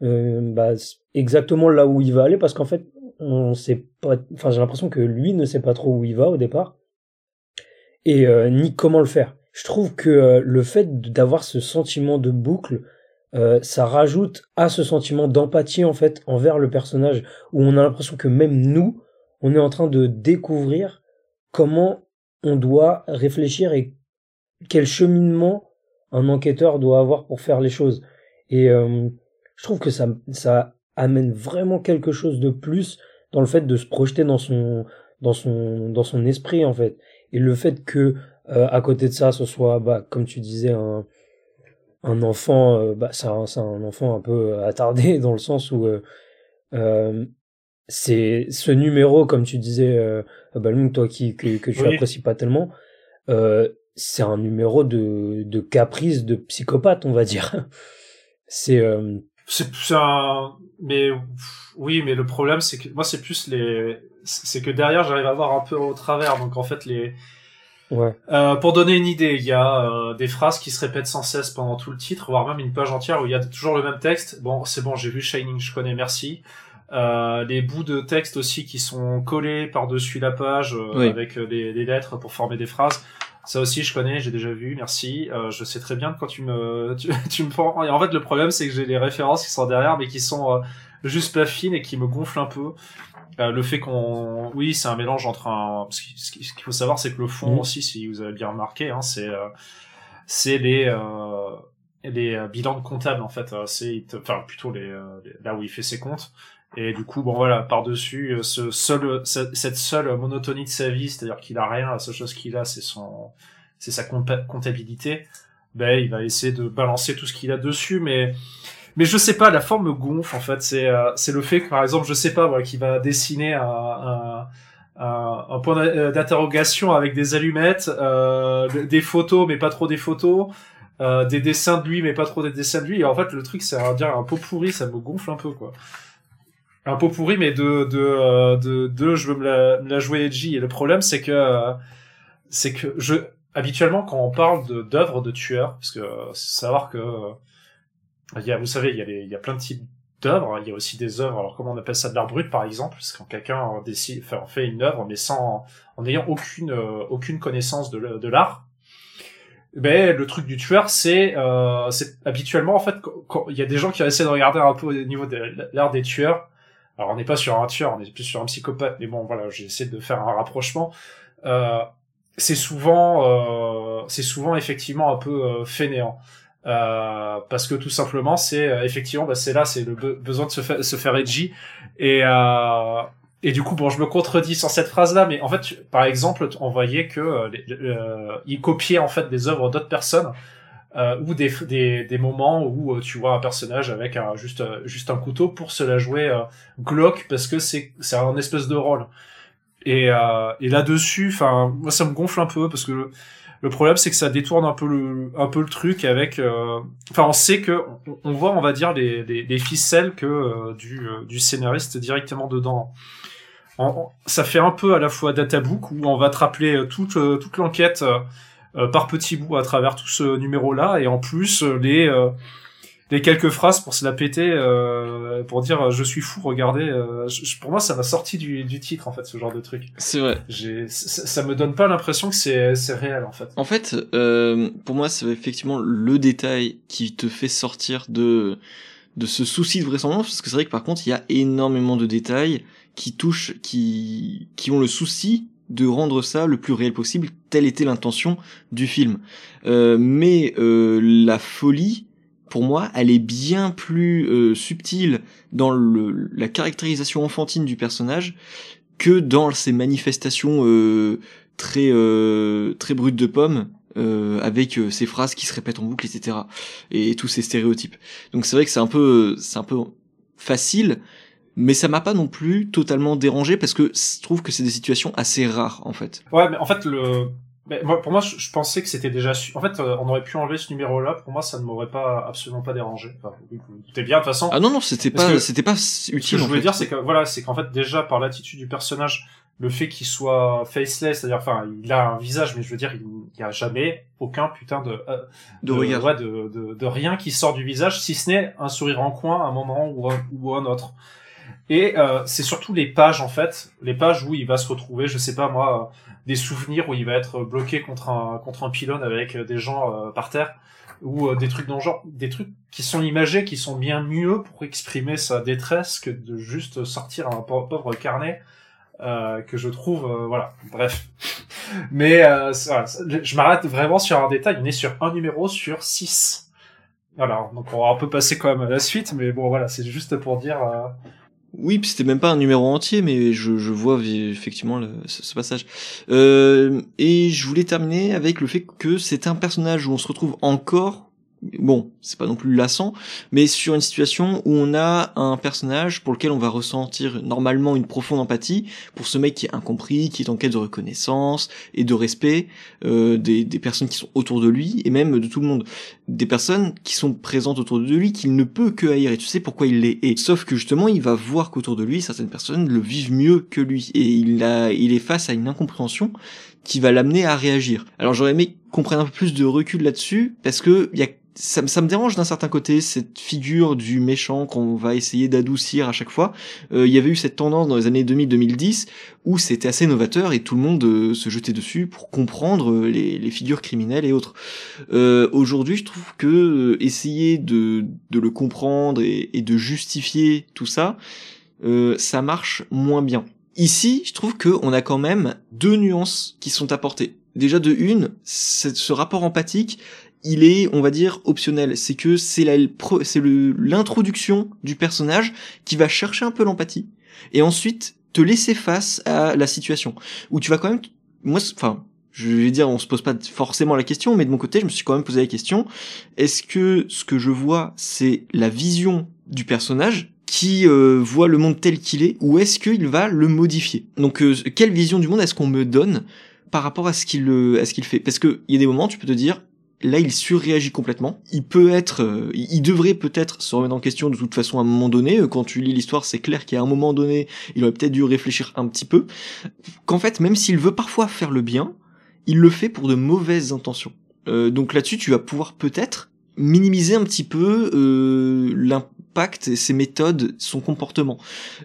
bah, exactement là où il va aller parce qu'en fait, on sait pas, enfin j'ai l'impression que lui ne sait pas trop où il va au départ et euh, ni comment le faire. Je trouve que le fait d'avoir ce sentiment de boucle, ça rajoute à ce sentiment d'empathie en fait envers le personnage où on a l'impression que même nous, on est en train de découvrir comment on doit réfléchir et quel cheminement un enquêteur doit avoir pour faire les choses. Et euh, je trouve que ça, ça amène vraiment quelque chose de plus dans le fait de se projeter dans son, dans son, dans son esprit en fait. Et le fait que euh, à côté de ça, ce soit, bah, comme tu disais, un, un enfant, euh, bah, c'est un, un enfant un peu attardé dans le sens où euh, euh, c'est ce numéro, comme tu disais, euh, toi qui que, que tu Oui. apprécies pas tellement, euh, c'est un numéro de, de caprice, de psychopathe, on va dire. C'est euh, C'est un, mais oui, mais le problème c'est que moi c'est plus les, c'est que derrière j'arrive à voir un peu au travers. Donc en fait les, ouais, Euh, pour donner une idée, il y a euh, des phrases qui se répètent sans cesse pendant tout le titre, voire même une page entière où il y a toujours le même texte. Bon, c'est bon, j'ai vu Shining, je connais, merci. Euh, les bouts de texte aussi qui sont collés par-dessus la page euh, Oui. avec euh, des, des lettres pour former des phrases. Ça aussi, je connais, j'ai déjà vu, merci. Euh, je sais très bien quand tu me, tu, tu me prends. Et en fait, le problème, c'est que j'ai les références qui sont derrière, mais qui sont euh, juste pas fines et qui me gonflent un peu. Euh, le fait qu'on, oui, c'est un mélange entre un. Ce qui- ce qui- ce qu'il faut savoir, c'est que le fond Mhm. aussi, si vous avez bien remarqué, hein, c'est euh, c'est les euh, les bilans de comptables en fait. C'est enfin plutôt les, les- là où il fait ses comptes. Et du coup, bon voilà, par dessus ce seul ce- cette seule monotonie de sa vie, c'est-à-dire qu'il a rien, la seule chose qu'il a, c'est son c'est sa comptabilité. Ben il va essayer de balancer tout ce qu'il a dessus, mais mais je sais pas, la forme me gonfle en fait. C'est euh, c'est le fait que par exemple, je sais pas, voilà, qu'il va dessiner un, un, un, point d'a- d'interrogation avec des allumettes, euh, des photos mais pas trop des photos, euh, des dessins de lui mais pas trop des dessins de lui. Et en fait, le truc c'est à dire un pot pourri, ça me gonfle un peu quoi. Un pot pourri mais de de euh, de, de je veux me la, me la jouer edgy. Et le problème c'est que euh, c'est que je habituellement quand on parle d'œuvres de tueurs, parce que euh, savoir que il y a, vous savez, il y a, les- il y a plein de types d'œuvres. Il y a aussi des œuvres. Alors comment on appelle ça de l'art brut, par exemple, c'est quand quelqu'un décide, enfin, fait une œuvre, mais sans, en n'ayant aucune, aucune connaissance de, l'art. Ben le truc du tueur, c'est, euh, c'est habituellement en fait, il y a des gens qui essaient de regarder un peu au niveau de l'art des tueurs. Alors on n'est pas sur un tueur, on est plus sur un psychopathe. Mais bon, voilà, j'ai essayé de faire un rapprochement. Euh, c'est souvent, euh, c'est souvent effectivement un peu euh, fainéant. Parce que tout simplement c'est effectivement bah, c'est là c'est le be- besoin de se faire edgy et et du coup bon je me contredis sur cette phrase là mais en fait par exemple on voyait que les- copiait en fait des œuvres d'autres personnes euh, ou des, des des moments où euh, tu vois un personnage avec un juste euh, juste un couteau pour se la jouer euh, glauque parce que c'est c'est un espèce de rôle et et là dessus enfin moi ça me gonfle un peu parce que le, problème, c'est que ça détourne un peu le, un peu le truc avec. Enfin, on sait que on, voit, on va dire, les, les, les ficelles que du, du scénariste directement dedans. Ça fait un peu à la fois databook où on va te rappeler toute toute l'enquête par petits bouts à travers tout ce numéro-là. Et en plus euh, les euh, les quelques phrases pour se la péter euh, pour dire euh, je suis fou regardez euh, je- pour moi ça m'a sorti du, du titre en fait ce genre de truc. C'est vrai. ça, me donne pas l'impression que c'est c'est réel en fait. En fait, euh, pour moi, c'est effectivement le détail qui te fait sortir de de ce souci de vraisemblance, parce que c'est vrai que par contre, il y a énormément de détails qui touchent, qui qui ont le souci de rendre ça le plus réel possible, telle était l'intention du film. Euh, mais euh, la folie, pour moi, elle est bien plus euh, subtile dans le, la caractérisation enfantine du personnage que dans ces manifestations euh, très euh, très brutes de pommes euh, avec ces phrases qui se répètent en boucle etc et, tous ces stéréotypes donc c'est vrai que c'est un peu c'est un peu facile mais ça m'a pas non plus totalement dérangé parce que je trouve que c'est des situations assez rares en fait ouais mais en fait le mais moi, pour moi, je, pensais que c'était déjà. Su... En fait, euh, on aurait pu enlever ce numéro-là. Pour moi, ça ne m'aurait pas absolument pas dérangé. Enfin, vous bien de toute façon. Ah non non, c'était pas c'était pas utile. Ce que je voulais dire, c'est que voilà, c'est qu'en fait déjà par l'attitude du personnage, le fait qu'il soit faceless, c'est-à-dire, enfin, il a un visage, mais je veux dire, il n'y a jamais aucun putain de euh, de, regard, de, de, de, rien qui sort du visage, si ce n'est un sourire en coin, à un moment ou un, ou un autre. Et euh, c'est surtout les pages en fait, les pages où il va se retrouver, je sais pas moi, des souvenirs où il va être bloqué contre un contre un pylône avec des gens euh, par terre. Ou euh, des trucs dans genre. Des trucs qui sont imagés qui sont bien mieux pour exprimer sa détresse que de juste sortir un pauvre carnet euh, que je trouve voilà. Bref. Mais je m'arrête vraiment sur un détail. On est sur un numéro sur 6 voilà. Donc on, peut passer quand même à la suite mais bon voilà c'est juste pour dire oui, c'était même pas un numéro entier, mais je, je vois effectivement ce, passage. Euh, et je voulais terminer avec le fait que c'est un personnage où on se retrouve encore bon, c'est pas non plus lassant, mais sur une situation où on a un personnage pour lequel on va ressentir normalement une profonde empathie pour ce mec qui est incompris, qui est en quête de reconnaissance et de respect euh, des, personnes qui sont autour de lui et même de tout le monde, des personnes qui sont présentes autour de lui qu'il ne peut que haïr et tu sais pourquoi il les hait. Sauf que justement il va voir qu'autour de lui certaines personnes le vivent mieux que lui et il il est face à une incompréhension qui va l'amener à réagir. Alors j'aurais aimé qu'on prenne un peu plus de recul là-dessus parce que il y a ça, ça, me dérange d'un certain côté cette figure du méchant qu'on va essayer d'adoucir à chaque fois. Euh, il y avait eu cette tendance dans les années 2000-2010 où c'était assez novateur et tout le monde euh, se jetait dessus pour comprendre euh, les, les figures criminelles et autres. Aujourd'hui, je trouve que essayer de, de, le comprendre et, et, de justifier tout ça, ça marche moins bien. Ici, je trouve qu'on a quand même deux nuances qui sont apportées. Déjà de une, ce rapport empathique il est, on va dire, optionnel. C'est que c'est l'introduction du personnage qui va chercher un peu l'empathie et ensuite te laisser face à la situation. Où tu vas quand même, moi, enfin, je vais dire, on se pose pas forcément la question, mais de mon côté, je me suis quand même posé la question est-ce que ce que je vois, c'est la vision du personnage qui euh, voit le monde tel qu'il est, ou est-ce qu'il va le modifier? Donc, euh, quelle vision du monde est-ce qu'on me donne par rapport à ce qu'il à ce qu'il fait? Parce que il y a des moments, tu peux te dire, là il surréagit complètement. Il peut être, euh, il devrait peut-être se remettre en question de toute façon à un moment donné. Euh, quand tu lis l'histoire, c'est clair qu'à un moment donné, il aurait peut-être dû réfléchir un petit peu. Qu'en fait, même s'il veut parfois faire le bien, il le fait pour de mauvaises intentions. Euh, donc là-dessus, tu vas pouvoir peut-être minimiser un petit peu et ses méthodes, son comportement.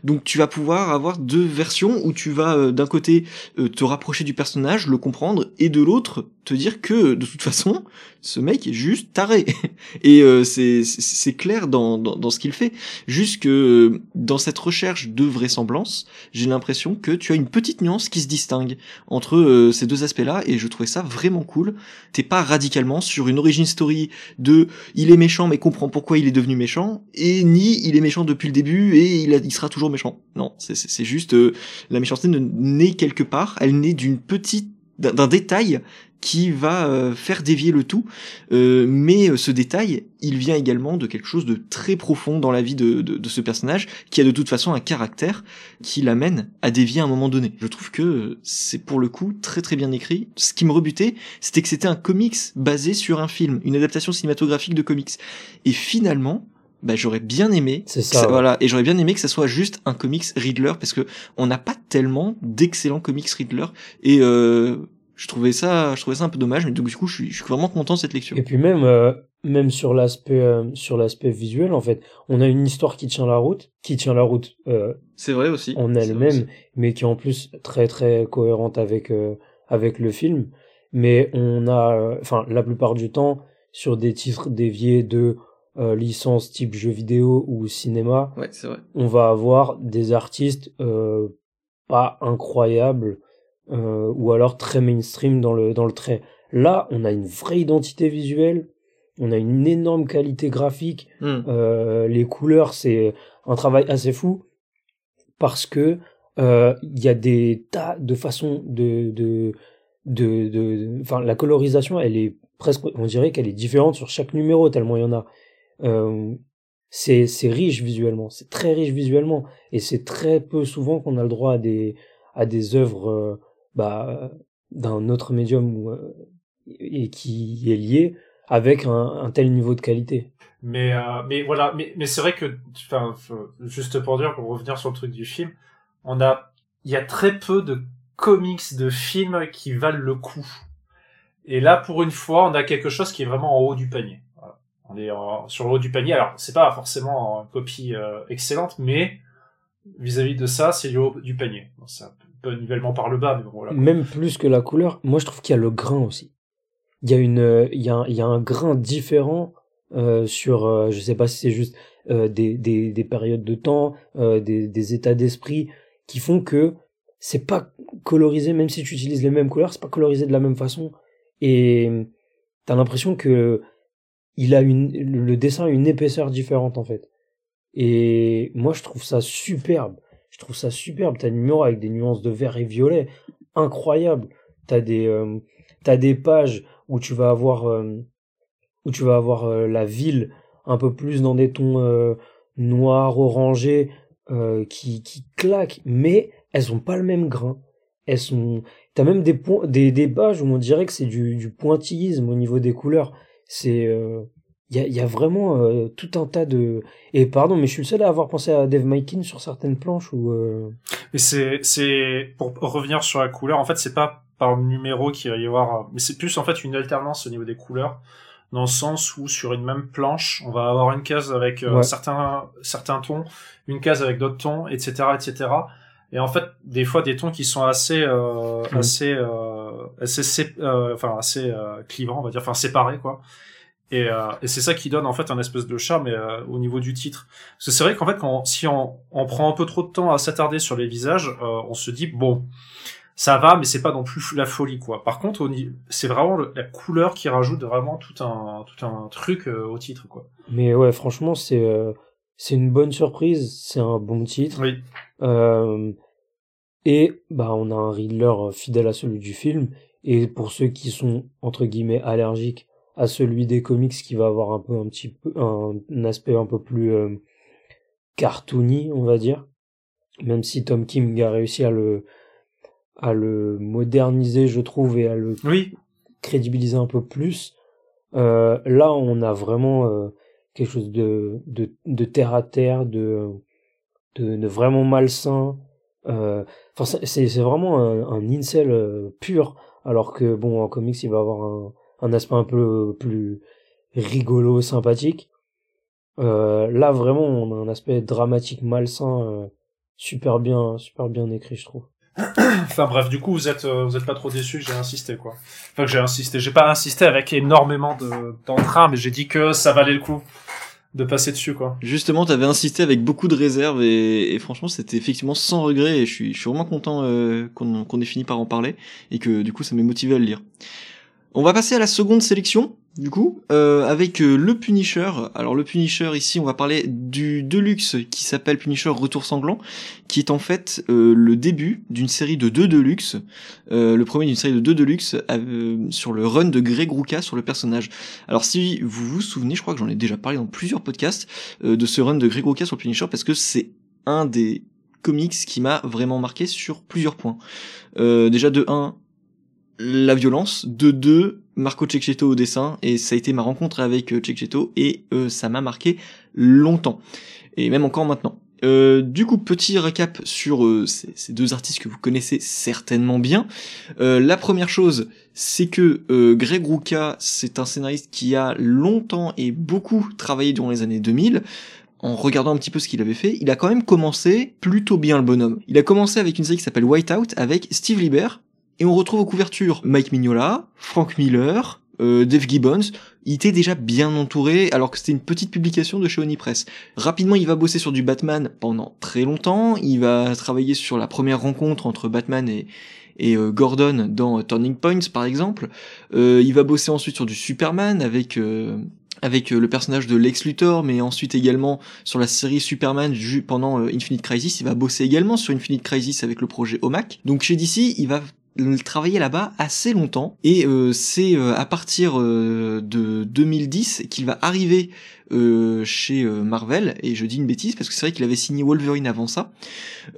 Donc tu vas pouvoir avoir deux versions où tu vas d'un côté te rapprocher du personnage, le comprendre, et de l'autre te dire que de toute façon ce mec est juste taré. et euh, c'est clair dans, dans, dans ce qu'il fait. Juste que dans cette recherche de vraisemblance, j'ai l'impression que tu as une petite nuance qui se distingue entre ces deux aspects-là, et je trouvais ça vraiment cool. T'es pas radicalement sur une origin story de il est méchant mais comprend pourquoi il est devenu méchant, et ni il est méchant depuis le début et il, il sera toujours méchant. Non, c'est juste euh, la méchanceté naît quelque part, elle naît d'une petite d'un détail qui va euh, faire dévier le tout. Euh, mais ce détail, il vient également de quelque chose de très profond dans la vie de, de, ce personnage, qui a de toute façon un caractère qui l'amène à dévier à un moment donné. Je trouve que c'est pour le coup très très bien écrit. Ce qui me rebutait, c'était que c'était un comics basé sur un film, une adaptation cinématographique de comics. Et finalement, bah, j'aurais bien aimé c'est ça, voilà et j'aurais bien aimé que ça soit juste un comics Riddler parce que on n'a pas tellement d'excellents comics Riddler et euh, je trouvais ça je trouvais ça un peu dommage mais du coup je suis, je suis vraiment content de cette lecture. Et puis même euh, même sur l'aspect euh, sur l'aspect visuel en fait on a une histoire qui tient la route qui tient la route euh, c'est vrai aussi. en elle-même mais qui est en plus très très cohérente avec avec le film. Mais on a enfin la plupart du temps sur des titres déviés de euh, licence type jeu vidéo ou cinéma, ouais, c'est vrai. on va avoir des artistes euh, pas incroyables euh, ou alors très mainstream dans le dans le trait. Là, on a une vraie identité visuelle, on a une énorme qualité graphique, hmm. les couleurs, c'est un travail assez fou parce que Il y a des tas de façons de de de de enfin la colorisation elle est presque on dirait qu'elle est différente sur chaque numéro tellement il y en a euh, c'est riche visuellement c'est très riche visuellement et c'est très peu souvent qu'on a le droit à des œuvres euh, bah d'un autre médium euh, et qui est lié avec un, tel niveau de qualité Mais, voilà, mais, c'est vrai que, juste pour dire, pour revenir sur le truc du film, on a, il y a très peu de comics, de films qui valent le coup. Et là, pour une fois, on a quelque chose qui est vraiment en haut du panier. On est sur le haut du panier. Alors, c'est pas forcément une copie euh, excellente, mais vis-à-vis de ça, c'est le haut du panier. C'est un peu nivellement par le bas, mais bon. Même plus que la couleur, moi je trouve qu'il y a le grain aussi. Il y a une, euh, il y a, un- il y a un grain différent euh, sur, euh, je sais pas si c'est juste des, des, des périodes de temps, des, des états d'esprit qui font que c'est pas colorisé, même si tu utilises les mêmes couleurs, c'est pas colorisé de la même façon. Et t'as l'impression que il a une, le dessin a une épaisseur différente en fait. Et moi je trouve ça superbe. Je trouve ça superbe. T'as des numéros avec des nuances de vert et violet incroyables. T'as des, euh, t'as des pages où tu vas avoir, euh, où tu vas avoir euh, la ville un peu plus dans des tons euh, noirs, orangés, euh, qui, qui claquent, mais elles ont pas le même grain. Elles sont, t'as même des des, des pages où on dirait que c'est du, du pointillisme au niveau des couleurs. C'est, euh, il y a, y a vraiment euh, tout un tas de, et pardon, mais je suis le seul à avoir pensé à Dave Mykin sur certaines planches où, euh, Mais c'est, c'est, pour revenir sur la couleur, en fait, c'est pas par numéro qu'il va y avoir, euh, mais c'est plus, en fait, une alternance au niveau des couleurs, dans le sens où, sur une même planche, on va avoir une case avec euh, Ouais. certains, certains tons, une case avec d'autres tons, etc., etc. Et en fait, des fois, des tons qui sont assez, euh, Mhm. assez, euh, assez, sé- euh, enfin, assez euh, clivants, on va dire, enfin, séparés, quoi. Et, euh, et c'est ça qui donne en fait un espèce de charme euh, au niveau du titre. Parce que c'est vrai qu'en fait, quand, si on, on prend un peu trop de temps à s'attarder sur les visages, euh, on se dit bon, ça va, mais c'est pas non plus la folie quoi. Par contre, c'est vraiment le- la couleur qui rajoute vraiment tout un tout un truc euh, au titre quoi. mais ouais, franchement, c'est, euh, c'est une bonne surprise, c'est un bon titre. Oui. Et bah on a un Riddler euh, fidèle à celui du film. Et pour ceux qui sont entre guillemets allergiques à celui des comics, qui va avoir un peu un petit peu un, un aspect un peu plus euh, cartoony, on va dire. Même si Tom King a réussi à le à le moderniser, je trouve, et à le Oui. crédibiliser un peu plus. Euh, là, on a vraiment euh, quelque chose de, de, de terre à terre, de, de, de vraiment malsain. Euh, Enfin, c'est- vraiment un, un incel euh, pur, alors que bon, en comics, il va avoir un, aspect un peu plus rigolo, sympathique. Euh, là, vraiment, on a un aspect dramatique, malsain, euh, super bien, super bien écrit, je trouve. Enfin bref, du coup, vous êtes vous êtes pas trop déçus que j'ai insisté quoi. Enfin que j'ai insisté, j'ai pas insisté avec énormément de d'entrain, mais j'ai dit que ça valait le coup de passer dessus quoi. Justement, t'avais insisté avec beaucoup de réserve et, franchement, c'était effectivement sans regret et je suis, je vraiment content euh, qu'on qu'on ait fini par en parler et que du coup, ça m'ait motivé à le lire. On va passer à la seconde sélection, du coup, euh, avec euh, le Punisher. Alors le Punisher, ici, on va parler du Deluxe qui s'appelle Punisher Retour Sanglant, qui est en fait euh, le début d'une série de deux Deluxe, euh, le premier d'une série de deux Deluxe euh, sur le run de Greg Rucka sur le personnage. Alors si vous vous souvenez, je crois que j'en ai déjà parlé dans plusieurs podcasts, de ce run de Greg Rucka sur le Punisher, parce que c'est un des comics qui m'a vraiment marqué sur plusieurs points. Déjà de 1, la violence, de 2, Marco Cecchetto au dessin, et ça a été ma rencontre avec euh, Cecchetto, et euh, ça m'a marqué longtemps, et même encore maintenant. Euh, du coup, petit récap sur ces, deux artistes que vous connaissez certainement bien. La première chose, c'est que Greg Rucka, c'est un scénariste qui a longtemps et beaucoup travaillé durant les années 2000. En regardant un petit peu ce qu'il avait fait, il a quand même commencé plutôt bien le bonhomme. Il a commencé avec une série qui s'appelle Whiteout avec Steve Lieber, et on retrouve aux couvertures Mike Mignola, Frank Miller, euh, Dave Gibbons. Il était déjà bien entouré alors que c'était une petite publication de chez Oni Press. Rapidement, il va bosser sur du Batman pendant très longtemps. Il va travailler sur la première rencontre entre Batman et, et euh, Gordon dans Turning Points par exemple. Euh, il va bosser ensuite sur du Superman avec euh, avec euh, le personnage de Lex Luthor, mais ensuite également sur la série Superman pendant euh, Infinite Crisis. Il va bosser également sur Infinite Crisis avec le projet OMAC. Donc chez DC, il va travailler là-bas assez longtemps. Et euh, c'est à partir de 2010 qu'il va arriver chez Marvel. Et je dis une bêtise parce que c'est vrai qu'il avait signé Wolverine avant ça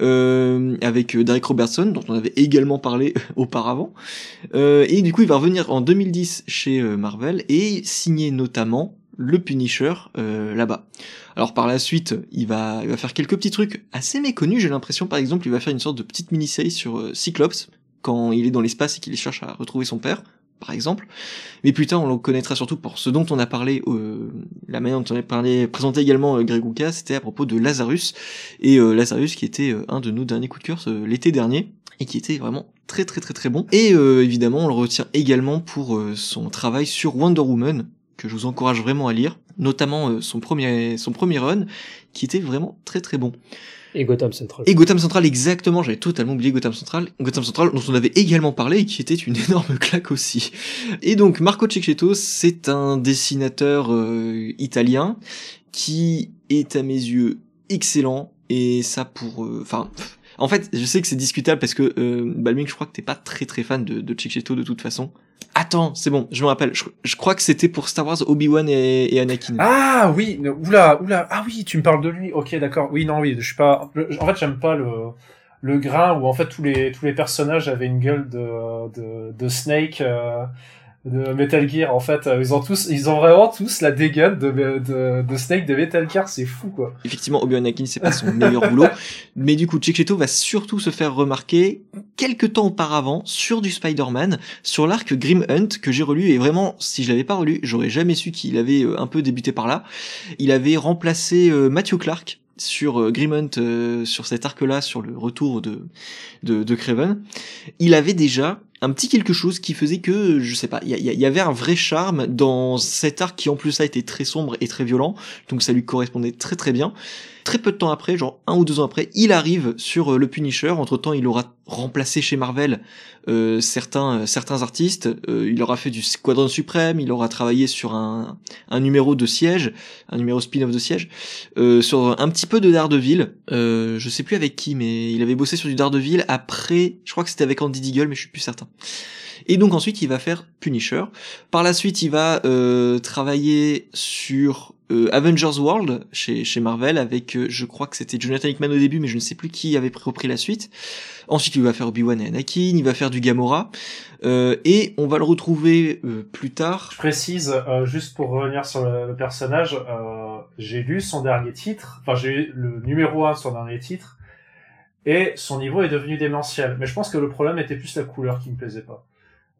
avec Derek Robertson dont on avait également parlé auparavant. Et du coup il va revenir en 2010 chez Marvel et signer notamment le Punisher euh, là-bas. Alors par la suite, il va, faire quelques petits trucs assez méconnus, j'ai l'impression par exemple, il va faire une sorte de petite mini-série sur euh, Cyclops, quand il est dans l'espace et qu'il cherche à retrouver son père, par exemple. Mais plus tard, on le connaîtra surtout pour ce dont on a parlé, euh, la manière dont on a parlé, présenté également Greg Rucka, c'était à propos de Lazarus, et Lazarus qui était un de nos derniers coups de cœur l'été dernier, et qui était vraiment très très très très bon. Et évidemment, on le retient également pour son travail sur Wonder Woman, que je vous encourage vraiment à lire, notamment euh, son premier son premier run qui était vraiment très très bon. Et Gotham Central. Et Gotham Central, exactement, j'avais totalement oublié Gotham Central. Gotham Central, dont on avait également parlé et qui était une énorme claque aussi. Et donc, Marco Cecchetto, c'est un dessinateur euh, italien qui est à mes yeux excellent, et ça pour... Euh, enfin... en fait, je sais que c'est discutable parce que euh, Balming, je crois que t'es pas très très fan de, de de toute façon. Attends, c'est bon, je me rappelle. Je, crois que c'était pour Star Wars Obi-Wan et, Anakin. Ah oui, oula, oula. Ah oui, tu me parles de lui. Ok, d'accord. Oui, non, oui, je suis pas. En fait, j'aime pas le le grain où en fait tous les tous les personnages avaient une gueule de de, Snake. Euh, de Metal Gear en fait ils ont tous ils ont vraiment tous la dégaine de, de, de Snake de Metal Gear c'est fou quoi. Effectivement Obi-Wan Anakin c'est pas son meilleur boulot. Mais du coup Cheto va surtout se faire remarquer quelques temps auparavant sur du Spider-Man sur l'arc Grim Hunt que j'ai relu et vraiment si je l'avais pas relu j'aurais jamais su qu'il avait euh, un peu débuté par là. Il avait remplacé euh, Matthew Clark sur euh, Grim Hunt, sur cet arc-là, sur le retour de, de, de Craven, il avait déjà un petit quelque chose qui faisait que, je sais pas, il y, avait un vrai charme dans cet arc qui en plus a été très sombre et très violent, donc ça lui correspondait très très bien. Très peu de temps après, genre un ou deux ans après, il arrive sur euh, le Punisher. Entre temps, il aura remplacé chez Marvel euh, certains euh, certains artistes. il aura fait du Squadron Suprême. Il aura travaillé sur un, un numéro de Siège, un numéro spin-off de Siège, sur un petit peu de Daredevil. je sais plus avec qui, mais il avait bossé sur du Daredevil. Après, je crois que c'était avec Andy Deagle, mais je suis plus certain. Et donc ensuite, il va faire Punisher. Par la suite, il va euh, travailler sur euh, Avengers World chez, chez Marvel avec, euh, je crois que c'était Jonathan Hickman au début, mais je ne sais plus qui avait repris la suite. Ensuite, il va faire Obi-Wan et Anakin, il va faire du Gamora, et on va le retrouver plus tard. Je précise, juste pour revenir sur le, personnage, j'ai lu son dernier titre, enfin j'ai lu le numéro 1 de son dernier titre, et son niveau est devenu démentiel. Mais je pense que le problème était plus la couleur qui me plaisait pas.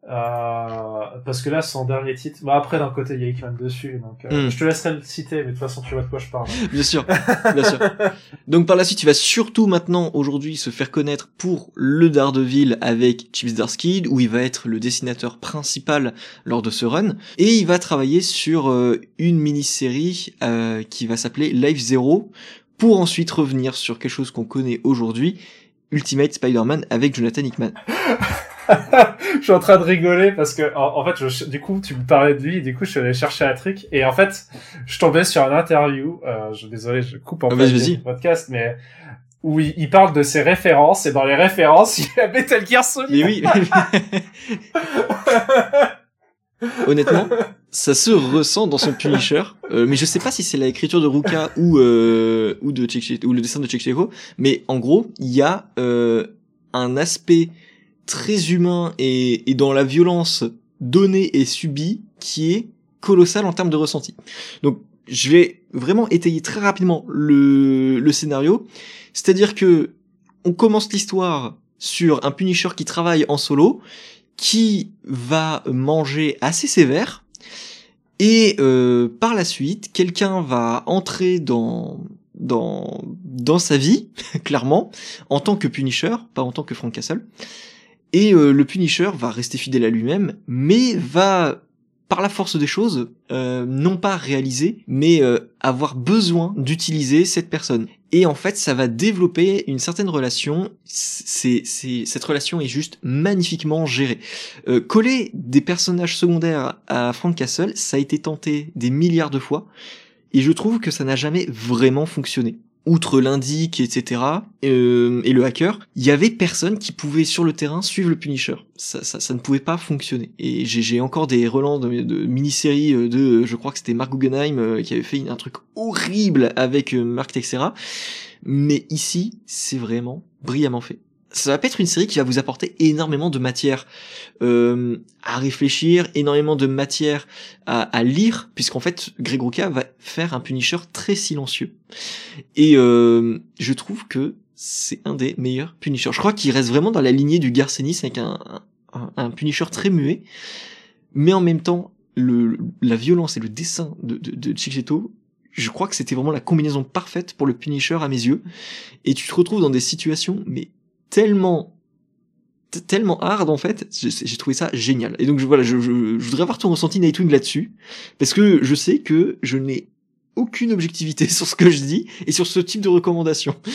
Euh, parce que là, son dernier titre. Bah après, d'un côté, il y a Hickman dessus, donc euh, hmm. je te laisserai le citer, mais de toute façon, tu vois de quoi je parle. bien sûr, bien sûr. Donc par la suite, il va surtout maintenant, aujourd'hui, se faire connaître pour le Daredevil avec Chips Darsky, où il va être le dessinateur principal lors de ce run, et il va travailler sur euh, une mini-série euh, qui va s'appeler Life Zero, pour ensuite revenir sur quelque chose qu'on connaît aujourd'hui, Ultimate Spider-Man avec Jonathan Hickman. je suis en train de rigoler parce que en, fait, je, du coup, tu me parlais de lui, et du coup, je suis allé chercher un truc et en fait, je tombais sur un interview. Euh, je désolé, je coupe en ah, le podcast, mais où il, parle de ses références et dans les références, il y a Metal Gear Solid. Mais oui. Honnêtement, ça se ressent dans son Punisher, euh, mais je sais pas si c'est l'écriture de Ruka ou euh, ou de ou le dessin de Chechevo, mais en gros, il y a euh, un aspect très humain et, dans la violence donnée et subie qui est colossal en termes de ressenti. Donc je vais vraiment étayer très rapidement le, le scénario, c'est-à-dire que on commence l'histoire sur un Punisher qui travaille en solo, qui va manger assez sévère, et euh, par la suite, quelqu'un va entrer dans dans dans sa vie, clairement, en tant que Punisher, pas en tant que Frank Castle, et euh, le Punisher va rester fidèle à lui-même, mais va par la force des choses, euh, non pas réaliser, mais euh, avoir besoin d'utiliser cette personne. Et en fait, ça va développer une certaine relation. C'est, cette relation est juste magnifiquement gérée. Coller des personnages secondaires à Frank Castle, ça a été tenté des milliards de fois, et je trouve que ça n'a jamais vraiment fonctionné outre l'indic, etc., euh, et le hacker, il y avait personne qui pouvait sur le terrain suivre le Punisher. Ça, ça, ne pouvait pas fonctionner. Et j'ai encore des relents de, mini-séries euh, de, je crois que c'était Mark Guggenheim euh, qui avait fait un truc horrible avec Mark Texera. Mais ici, c'est vraiment brillamment fait ça va pas être une série qui va vous apporter énormément de matière euh, à réfléchir, énormément de matière à, à lire, puisqu'en fait Greg Rucka va faire un Punisher très silencieux. Et euh, je trouve que c'est un des meilleurs Punishers. Je crois qu'il reste vraiment dans la lignée du Garcenis avec un, un, un, Punisher très muet, mais en même temps le, la violence et le dessin de, de, de je crois que c'était vraiment la combinaison parfaite pour le Punisher à mes yeux. Et tu te retrouves dans des situations, mais tellement tellement hard en fait j'ai trouvé ça génial. Et donc je, voilà je, voudrais avoir ton ressenti Nightwing là-dessus. Parce que je sais que je n'ai aucune objectivité sur ce que je dis et sur ce type de recommandation.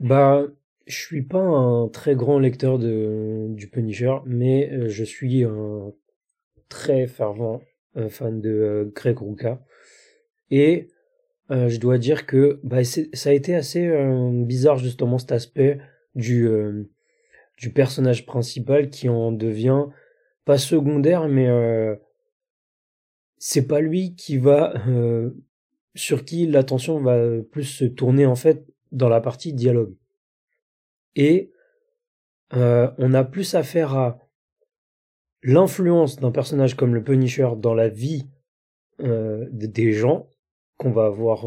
Bah je suis pas un très grand lecteur de du Punisher mais euh, je suis un très fervent euh, fan de euh, Greg Rucka. Et je dois dire que bah, ça a été assez bizarre justement cet aspect du, euh, du personnage principal qui en devient pas secondaire, mais euh, c'est pas lui qui va euh, sur qui l'attention va plus se tourner en fait dans la partie dialogue. Et on a plus affaire à l'influence d'un personnage comme le Punisher dans la vie des gens qu'on va voir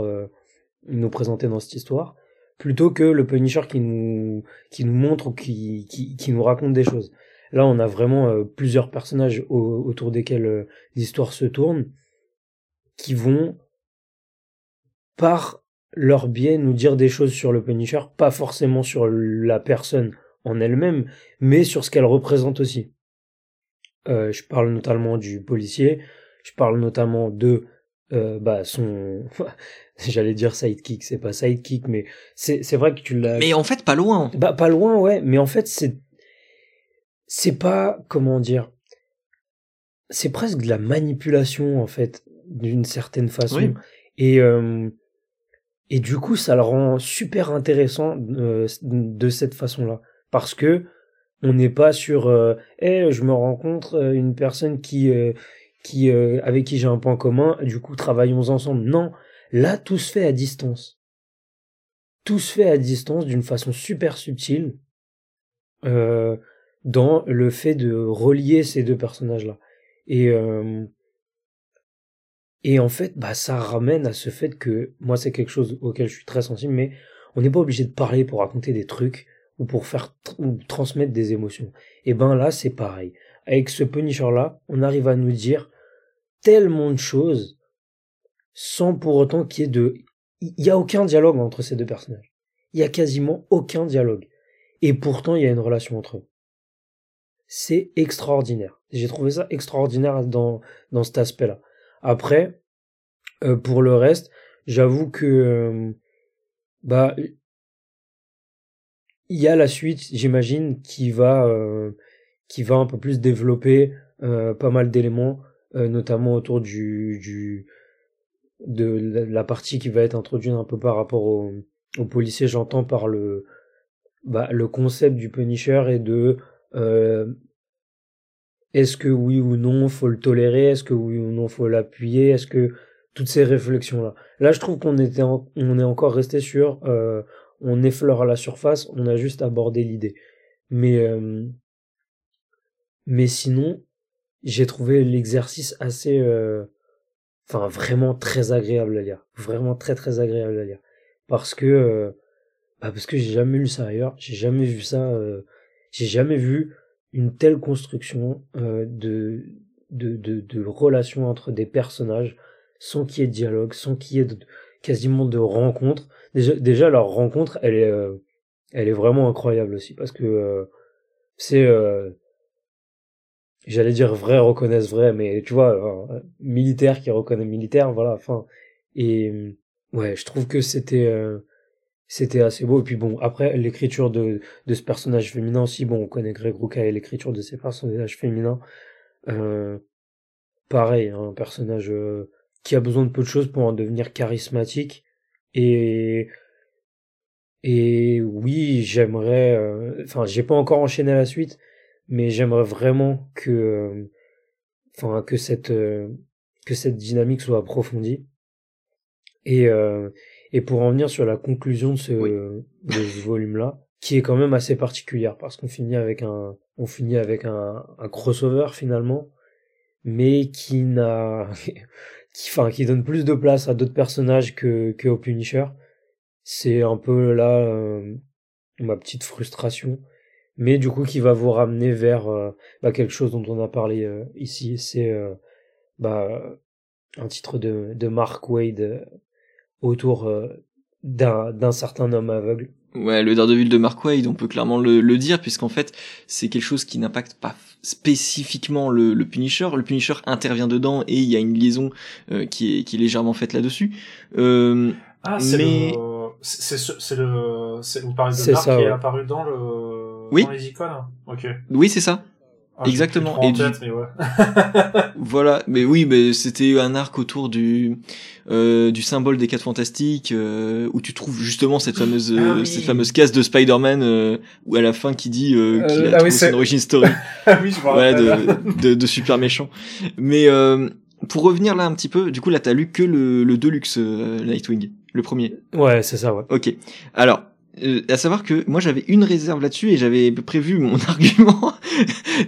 nous présenter dans cette histoire plutôt que le Punisher qui nous qui nous montre ou qui qui, qui nous raconte des choses. Là, on a vraiment euh, plusieurs personnages autour desquels euh, l'histoire se tourne qui vont par leur biais nous dire des choses sur le Punisher, pas forcément sur la personne en elle-même, mais sur ce qu'elle représente aussi. Euh, je parle notamment du policier, je parle notamment de euh, bah son j'allais dire sidekick c'est pas sidekick mais c'est c'est vrai que tu l'as mais en fait pas loin. Bah pas loin ouais mais en fait c'est c'est pas comment dire c'est presque de la manipulation en fait d'une certaine façon. Et euh, et du coup ça le rend super intéressant euh, de cette façon là parce que on n'est pas sur euh, hey, je me rencontre une personne qui qui euh, avec qui j'ai un point commun, du coup travaillons ensemble. Non, là tout se fait à distance. Tout se fait à distance d'une façon super subtile euh, dans le fait de relier ces deux personnages-là. Et euh, et en fait, bah ça ramène à ce fait que moi c'est quelque chose auquel je suis très sensible, mais on n'est pas obligé de parler pour raconter des trucs ou pour faire ou transmettre des émotions. Et ben là c'est pareil. Avec ce Punisher là, on arrive à nous dire tellement de choses sans pour autant qu'il y ait de... Il n'y a aucun dialogue entre ces deux personnages. Il y a quasiment aucun dialogue. Et pourtant, il y a une relation entre eux. C'est extraordinaire. J'ai trouvé ça extraordinaire dans, dans cet aspect-là. Après, euh, pour le reste, j'avoue que euh, bah il y a la suite, j'imagine, qui va euh, qui va un peu plus développer pas mal d'éléments euh, notamment autour du, du de la partie qui va être introduite un peu par rapport au, au policier, j'entends par le bah, le concept du Punisher et de euh, est-ce que oui ou non faut le tolérer, est-ce que oui ou non faut l'appuyer, est-ce que toutes ces réflexions là. Là, je trouve qu'on était on est encore resté sur euh, on effleure la surface, on a juste abordé l'idée. Mais euh, mais sinon, j'ai trouvé l'exercice assez, euh, enfin vraiment très agréable à lire, vraiment très très agréable à lire, parce que, euh, bah parce que j'ai jamais lu ça ailleurs, j'ai jamais vu ça, euh, j'ai jamais vu une telle construction de, de de de relations entre des personnages sans qu'il y ait de dialogue, sans qu'il y ait quasiment de rencontres. Déjà, déjà leur rencontre, elle est, elle est vraiment incroyable aussi. Parce que c'est j'allais dire vrai reconnaissent vrai, mais tu vois, militaire qui reconnaît militaire, voilà. Enfin, et ouais, je trouve que c'était euh, c'était assez beau. Et puis bon, après l'écriture de de ce personnage féminin aussi, bon, on connaît Greg Rucka et l'écriture de ces personnages féminins. Euh, pareil, hein, un personnage euh, qui a besoin de peu de choses pour en devenir charismatique et et oui, j'aimerais, euh, enfin, j'ai pas encore enchaîné la suite, mais j'aimerais vraiment que, euh, enfin, que cette, euh, que cette dynamique soit approfondie. Et, et pour en venir sur la conclusion de ce, de ce volume-là, qui est quand même assez particulière, parce qu'on finit avec un, on finit avec un, un crossover finalement, mais qui n'a, qui, enfin, qui donne plus de place à d'autres personnages que, que au Punisher. C'est un peu là euh, ma petite frustration, mais du coup qui va vous ramener vers euh, bah, quelque chose dont on a parlé euh, ici, c'est bah, un titre de, de Mark Wade autour d'un certain homme aveugle. Ouais, le Daredevil de Mark Wade, on peut clairement le, le dire, puisqu'en fait, c'est quelque chose qui n'impacte pas spécifiquement le, le, Punisher. Le Punisher intervient dedans et il y a une liaison qui, est, qui est légèrement faite là-dessus. Euh, ah, c'est mais... C'est c'est le vous parlez de Marc qui est apparu dans le oui. dans les icônes. Ok. Oui, c'est ça. Ah, Exactement. Et tête, mais ouais. voilà, mais oui, mais c'était un arc autour du euh, du symbole des quatre fantastiques euh, où tu trouves justement cette fameuse ah cette fameuse case de Spider-Man euh, où à la fin qui dit euh, qu'il a ah trouvé son origin story. ah oui, je voilà, de, de, de super méchant. Mais euh, pour revenir là un petit peu, du coup là t'as lu que le, le Deluxe euh, Nightwing, le premier. Ouais, c'est ça, ouais. Ok. Alors, euh, à savoir que moi j'avais une réserve là-dessus et j'avais prévu mon argument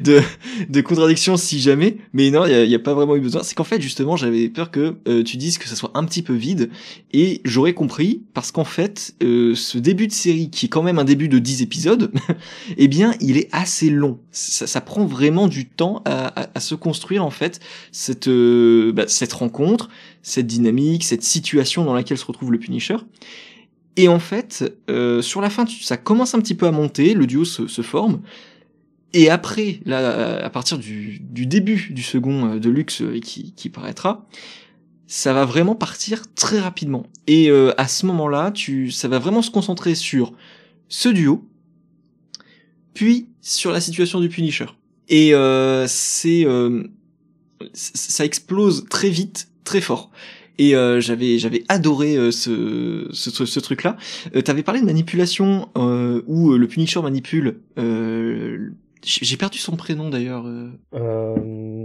de, de contradiction si jamais, mais non, il n'y a, pas vraiment eu besoin. C'est qu'en fait justement j'avais peur que euh, tu dises que ça soit un petit peu vide et j'aurais compris parce qu'en fait euh, ce début de série qui est quand même un début de 10 épisodes, eh bien il est assez long. Ça, ça prend vraiment du temps à, à, à, se construire en fait cette, bah, cette rencontre, cette dynamique, cette situation dans laquelle se retrouve le Punisher. Et en fait, euh, sur la fin, ça commence un petit peu à monter, le duo se, forme. Et après, là, à partir du, du début du second euh, de luxe euh, qui, qui paraîtra, ça va vraiment partir très rapidement. Et euh, à ce moment-là, tu, ça va vraiment se concentrer sur ce duo, puis sur la situation du Punisher. Et euh, c'est, euh, ça explose très vite, très fort et euh, j'avais j'avais adoré euh, ce, ce, ce truc là euh, t'avais parlé de manipulation euh, où le Punisher manipule j'ai perdu son prénom d'ailleurs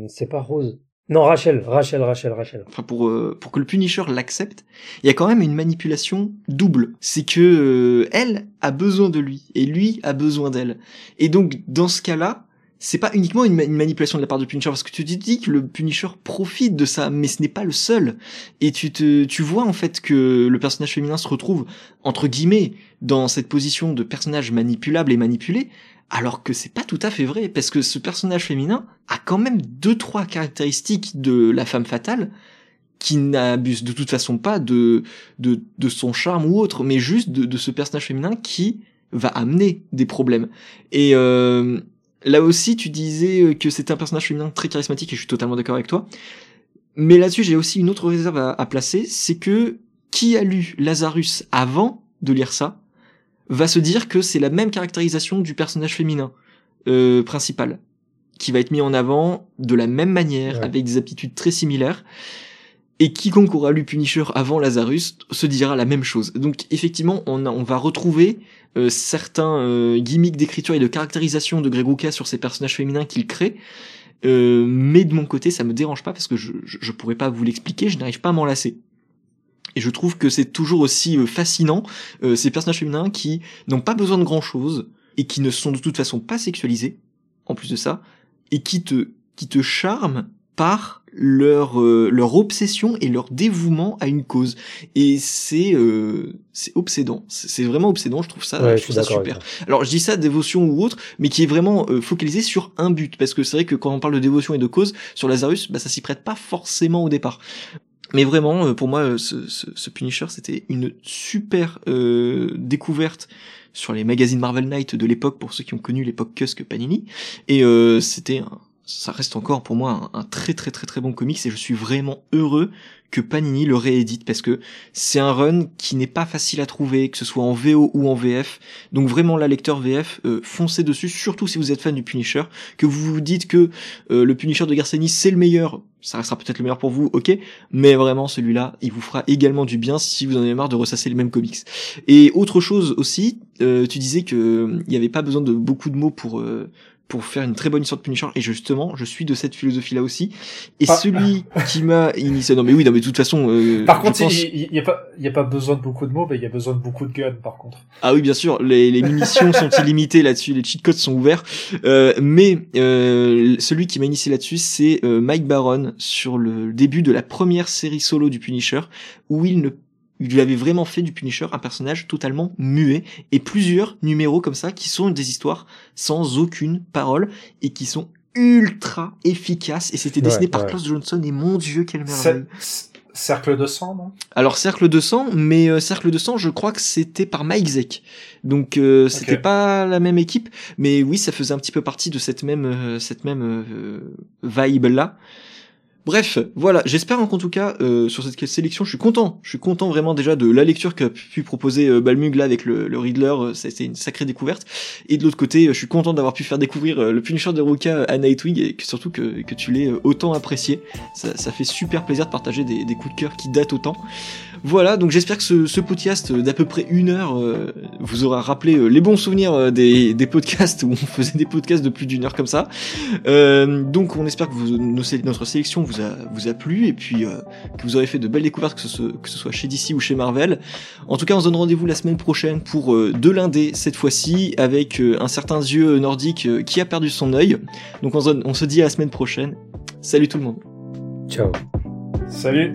c'est pas Rose. Non Rachel Rachel Rachel Rachel. Enfin pour pour que le Punisher l'accepte il y a quand même une manipulation double. C'est que elle a besoin de lui et lui a besoin d'elle. Et donc dans ce cas là c'est pas uniquement une, manipulation de la part de Punisher parce que tu te dis que le Punisher profite de ça mais ce n'est pas le seul et tu te tu vois en fait que le personnage féminin se retrouve entre guillemets dans cette position de personnage manipulable et manipulé alors que c'est pas tout à fait vrai parce que ce personnage féminin a quand même deux trois caractéristiques de la femme fatale qui n'abuse de toute façon pas de, de, de son charme ou autre, mais juste de, de ce personnage féminin qui va amener des problèmes. Et, euh, Là aussi, tu disais euh, que c'était un personnage féminin très charismatique et je suis totalement d'accord avec toi. Mais là-dessus, j'ai aussi une autre réserve à, placer, c'est que qui a lu Lazarus avant de lire ça va se dire que c'est la même caractérisation du personnage féminin euh, principal, qui va être mis en avant de la même manière, avec des aptitudes très similaires. Et quiconque aura lu Punisher avant Lazarus se dira la même chose. Donc effectivement, on, va retrouver euh, certains euh, gimmicks d'écriture et de caractérisation de Greg sur ces personnages féminins qu'il crée. Euh, mais de mon côté, ça me dérange pas parce que je, je, je pourrais pas vous l'expliquer, je n'arrive pas à m'en lasser. Et je trouve que c'est toujours aussi fascinant ces personnages féminins qui n'ont pas besoin de grand chose et qui ne sont de toute façon pas sexualisés, en plus de ça, et qui te qui te charment par leur euh, leur obsession et leur dévouement à une cause. Et c'est euh, c'est obsédant. C'est vraiment obsédant je trouve ça je trouve ça super. alors je dis ça dévotion ou autre mais qui est vraiment euh, focalisé sur un but. Parce que c'est vrai que quand on parle de dévotion et de cause sur Lazarus bah ça s'y prête pas forcément au départ. Mais vraiment pour moi ce, ce, ce Punisher c'était une super découverte sur les magazines Marvel Knight de l'époque pour ceux qui ont connu l'époque Cusk Panini. Et c'était un ça reste encore pour moi un, très très très très bon comics et je suis vraiment heureux que Panini le réédite parce que c'est un run qui n'est pas facile à trouver, que ce soit en VO ou en VF. Donc vraiment la lecteur VF, euh, foncez dessus, surtout si vous êtes fan du Punisher, que vous vous dites que euh, le Punisher de Garcenis c'est le meilleur, ça restera peut-être le meilleur pour vous, ok, mais vraiment celui-là, il vous fera également du bien si vous en avez marre de ressasser les mêmes comics. Et autre chose aussi, euh, tu disais que il n'y avait pas besoin de beaucoup de mots pour pour faire une très bonne histoire de Punisher et justement je suis de cette philosophie là aussi. Et celui qui m'a initié non mais oui non mais de toute façon euh, par contre il y, a pas il y a pas besoin de beaucoup de mots mais il y a besoin de beaucoup de guns par contre. Ah oui bien sûr les, les munitions sont illimitées là-dessus les cheat codes sont ouverts. Euh, mais euh, celui qui m'a initié là-dessus c'est euh, Mike Baron sur le début de la première série solo du Punisher où il ne il lui avait vraiment fait du Punisher un personnage totalement muet et plusieurs numéros comme ça qui sont des histoires sans aucune parole et qui sont ultra efficaces et c'était dessiné par Klaus Johnson et mon dieu quelle merveille. Cercle de sang, non? Alors Cercle de sang, mais euh, Cercle de sang, je crois que c'était par Mike Zeck. Donc euh, c'était pas la même équipe, mais oui, ça faisait un petit peu partie de cette même euh, cette même vibe là. Bref, voilà, j'espère en tout cas euh, sur cette sélection, je suis content, je suis content vraiment déjà de la lecture qu'a pu proposer euh, Balmug là avec le, le Riddler, euh, c'était une sacrée découverte. Et de l'autre côté, je suis content d'avoir pu faire découvrir euh, le Punisher de Ruka à Nightwing et que, surtout que, tu l'aies autant apprécié. Ça, fait super plaisir de partager des coups de cœur qui datent autant. Voilà, donc j'espère que ce, ce podcast d'à peu près une heure euh, vous aura rappelé euh, les bons souvenirs euh, des, des, podcasts où on faisait des podcasts de plus d'une heure comme ça. donc on espère que vous, notre sélection vous a, vous a plu et puis que vous aurez fait de belles découvertes, que ce, que ce soit chez DC ou chez Marvel. En tout cas, on se donne rendez-vous la semaine prochaine pour de l'indé cette fois-ci avec un certain dieu nordique qui a perdu son œil. Donc on se, on se dit à la semaine prochaine. Salut tout le monde. Ciao. Salut.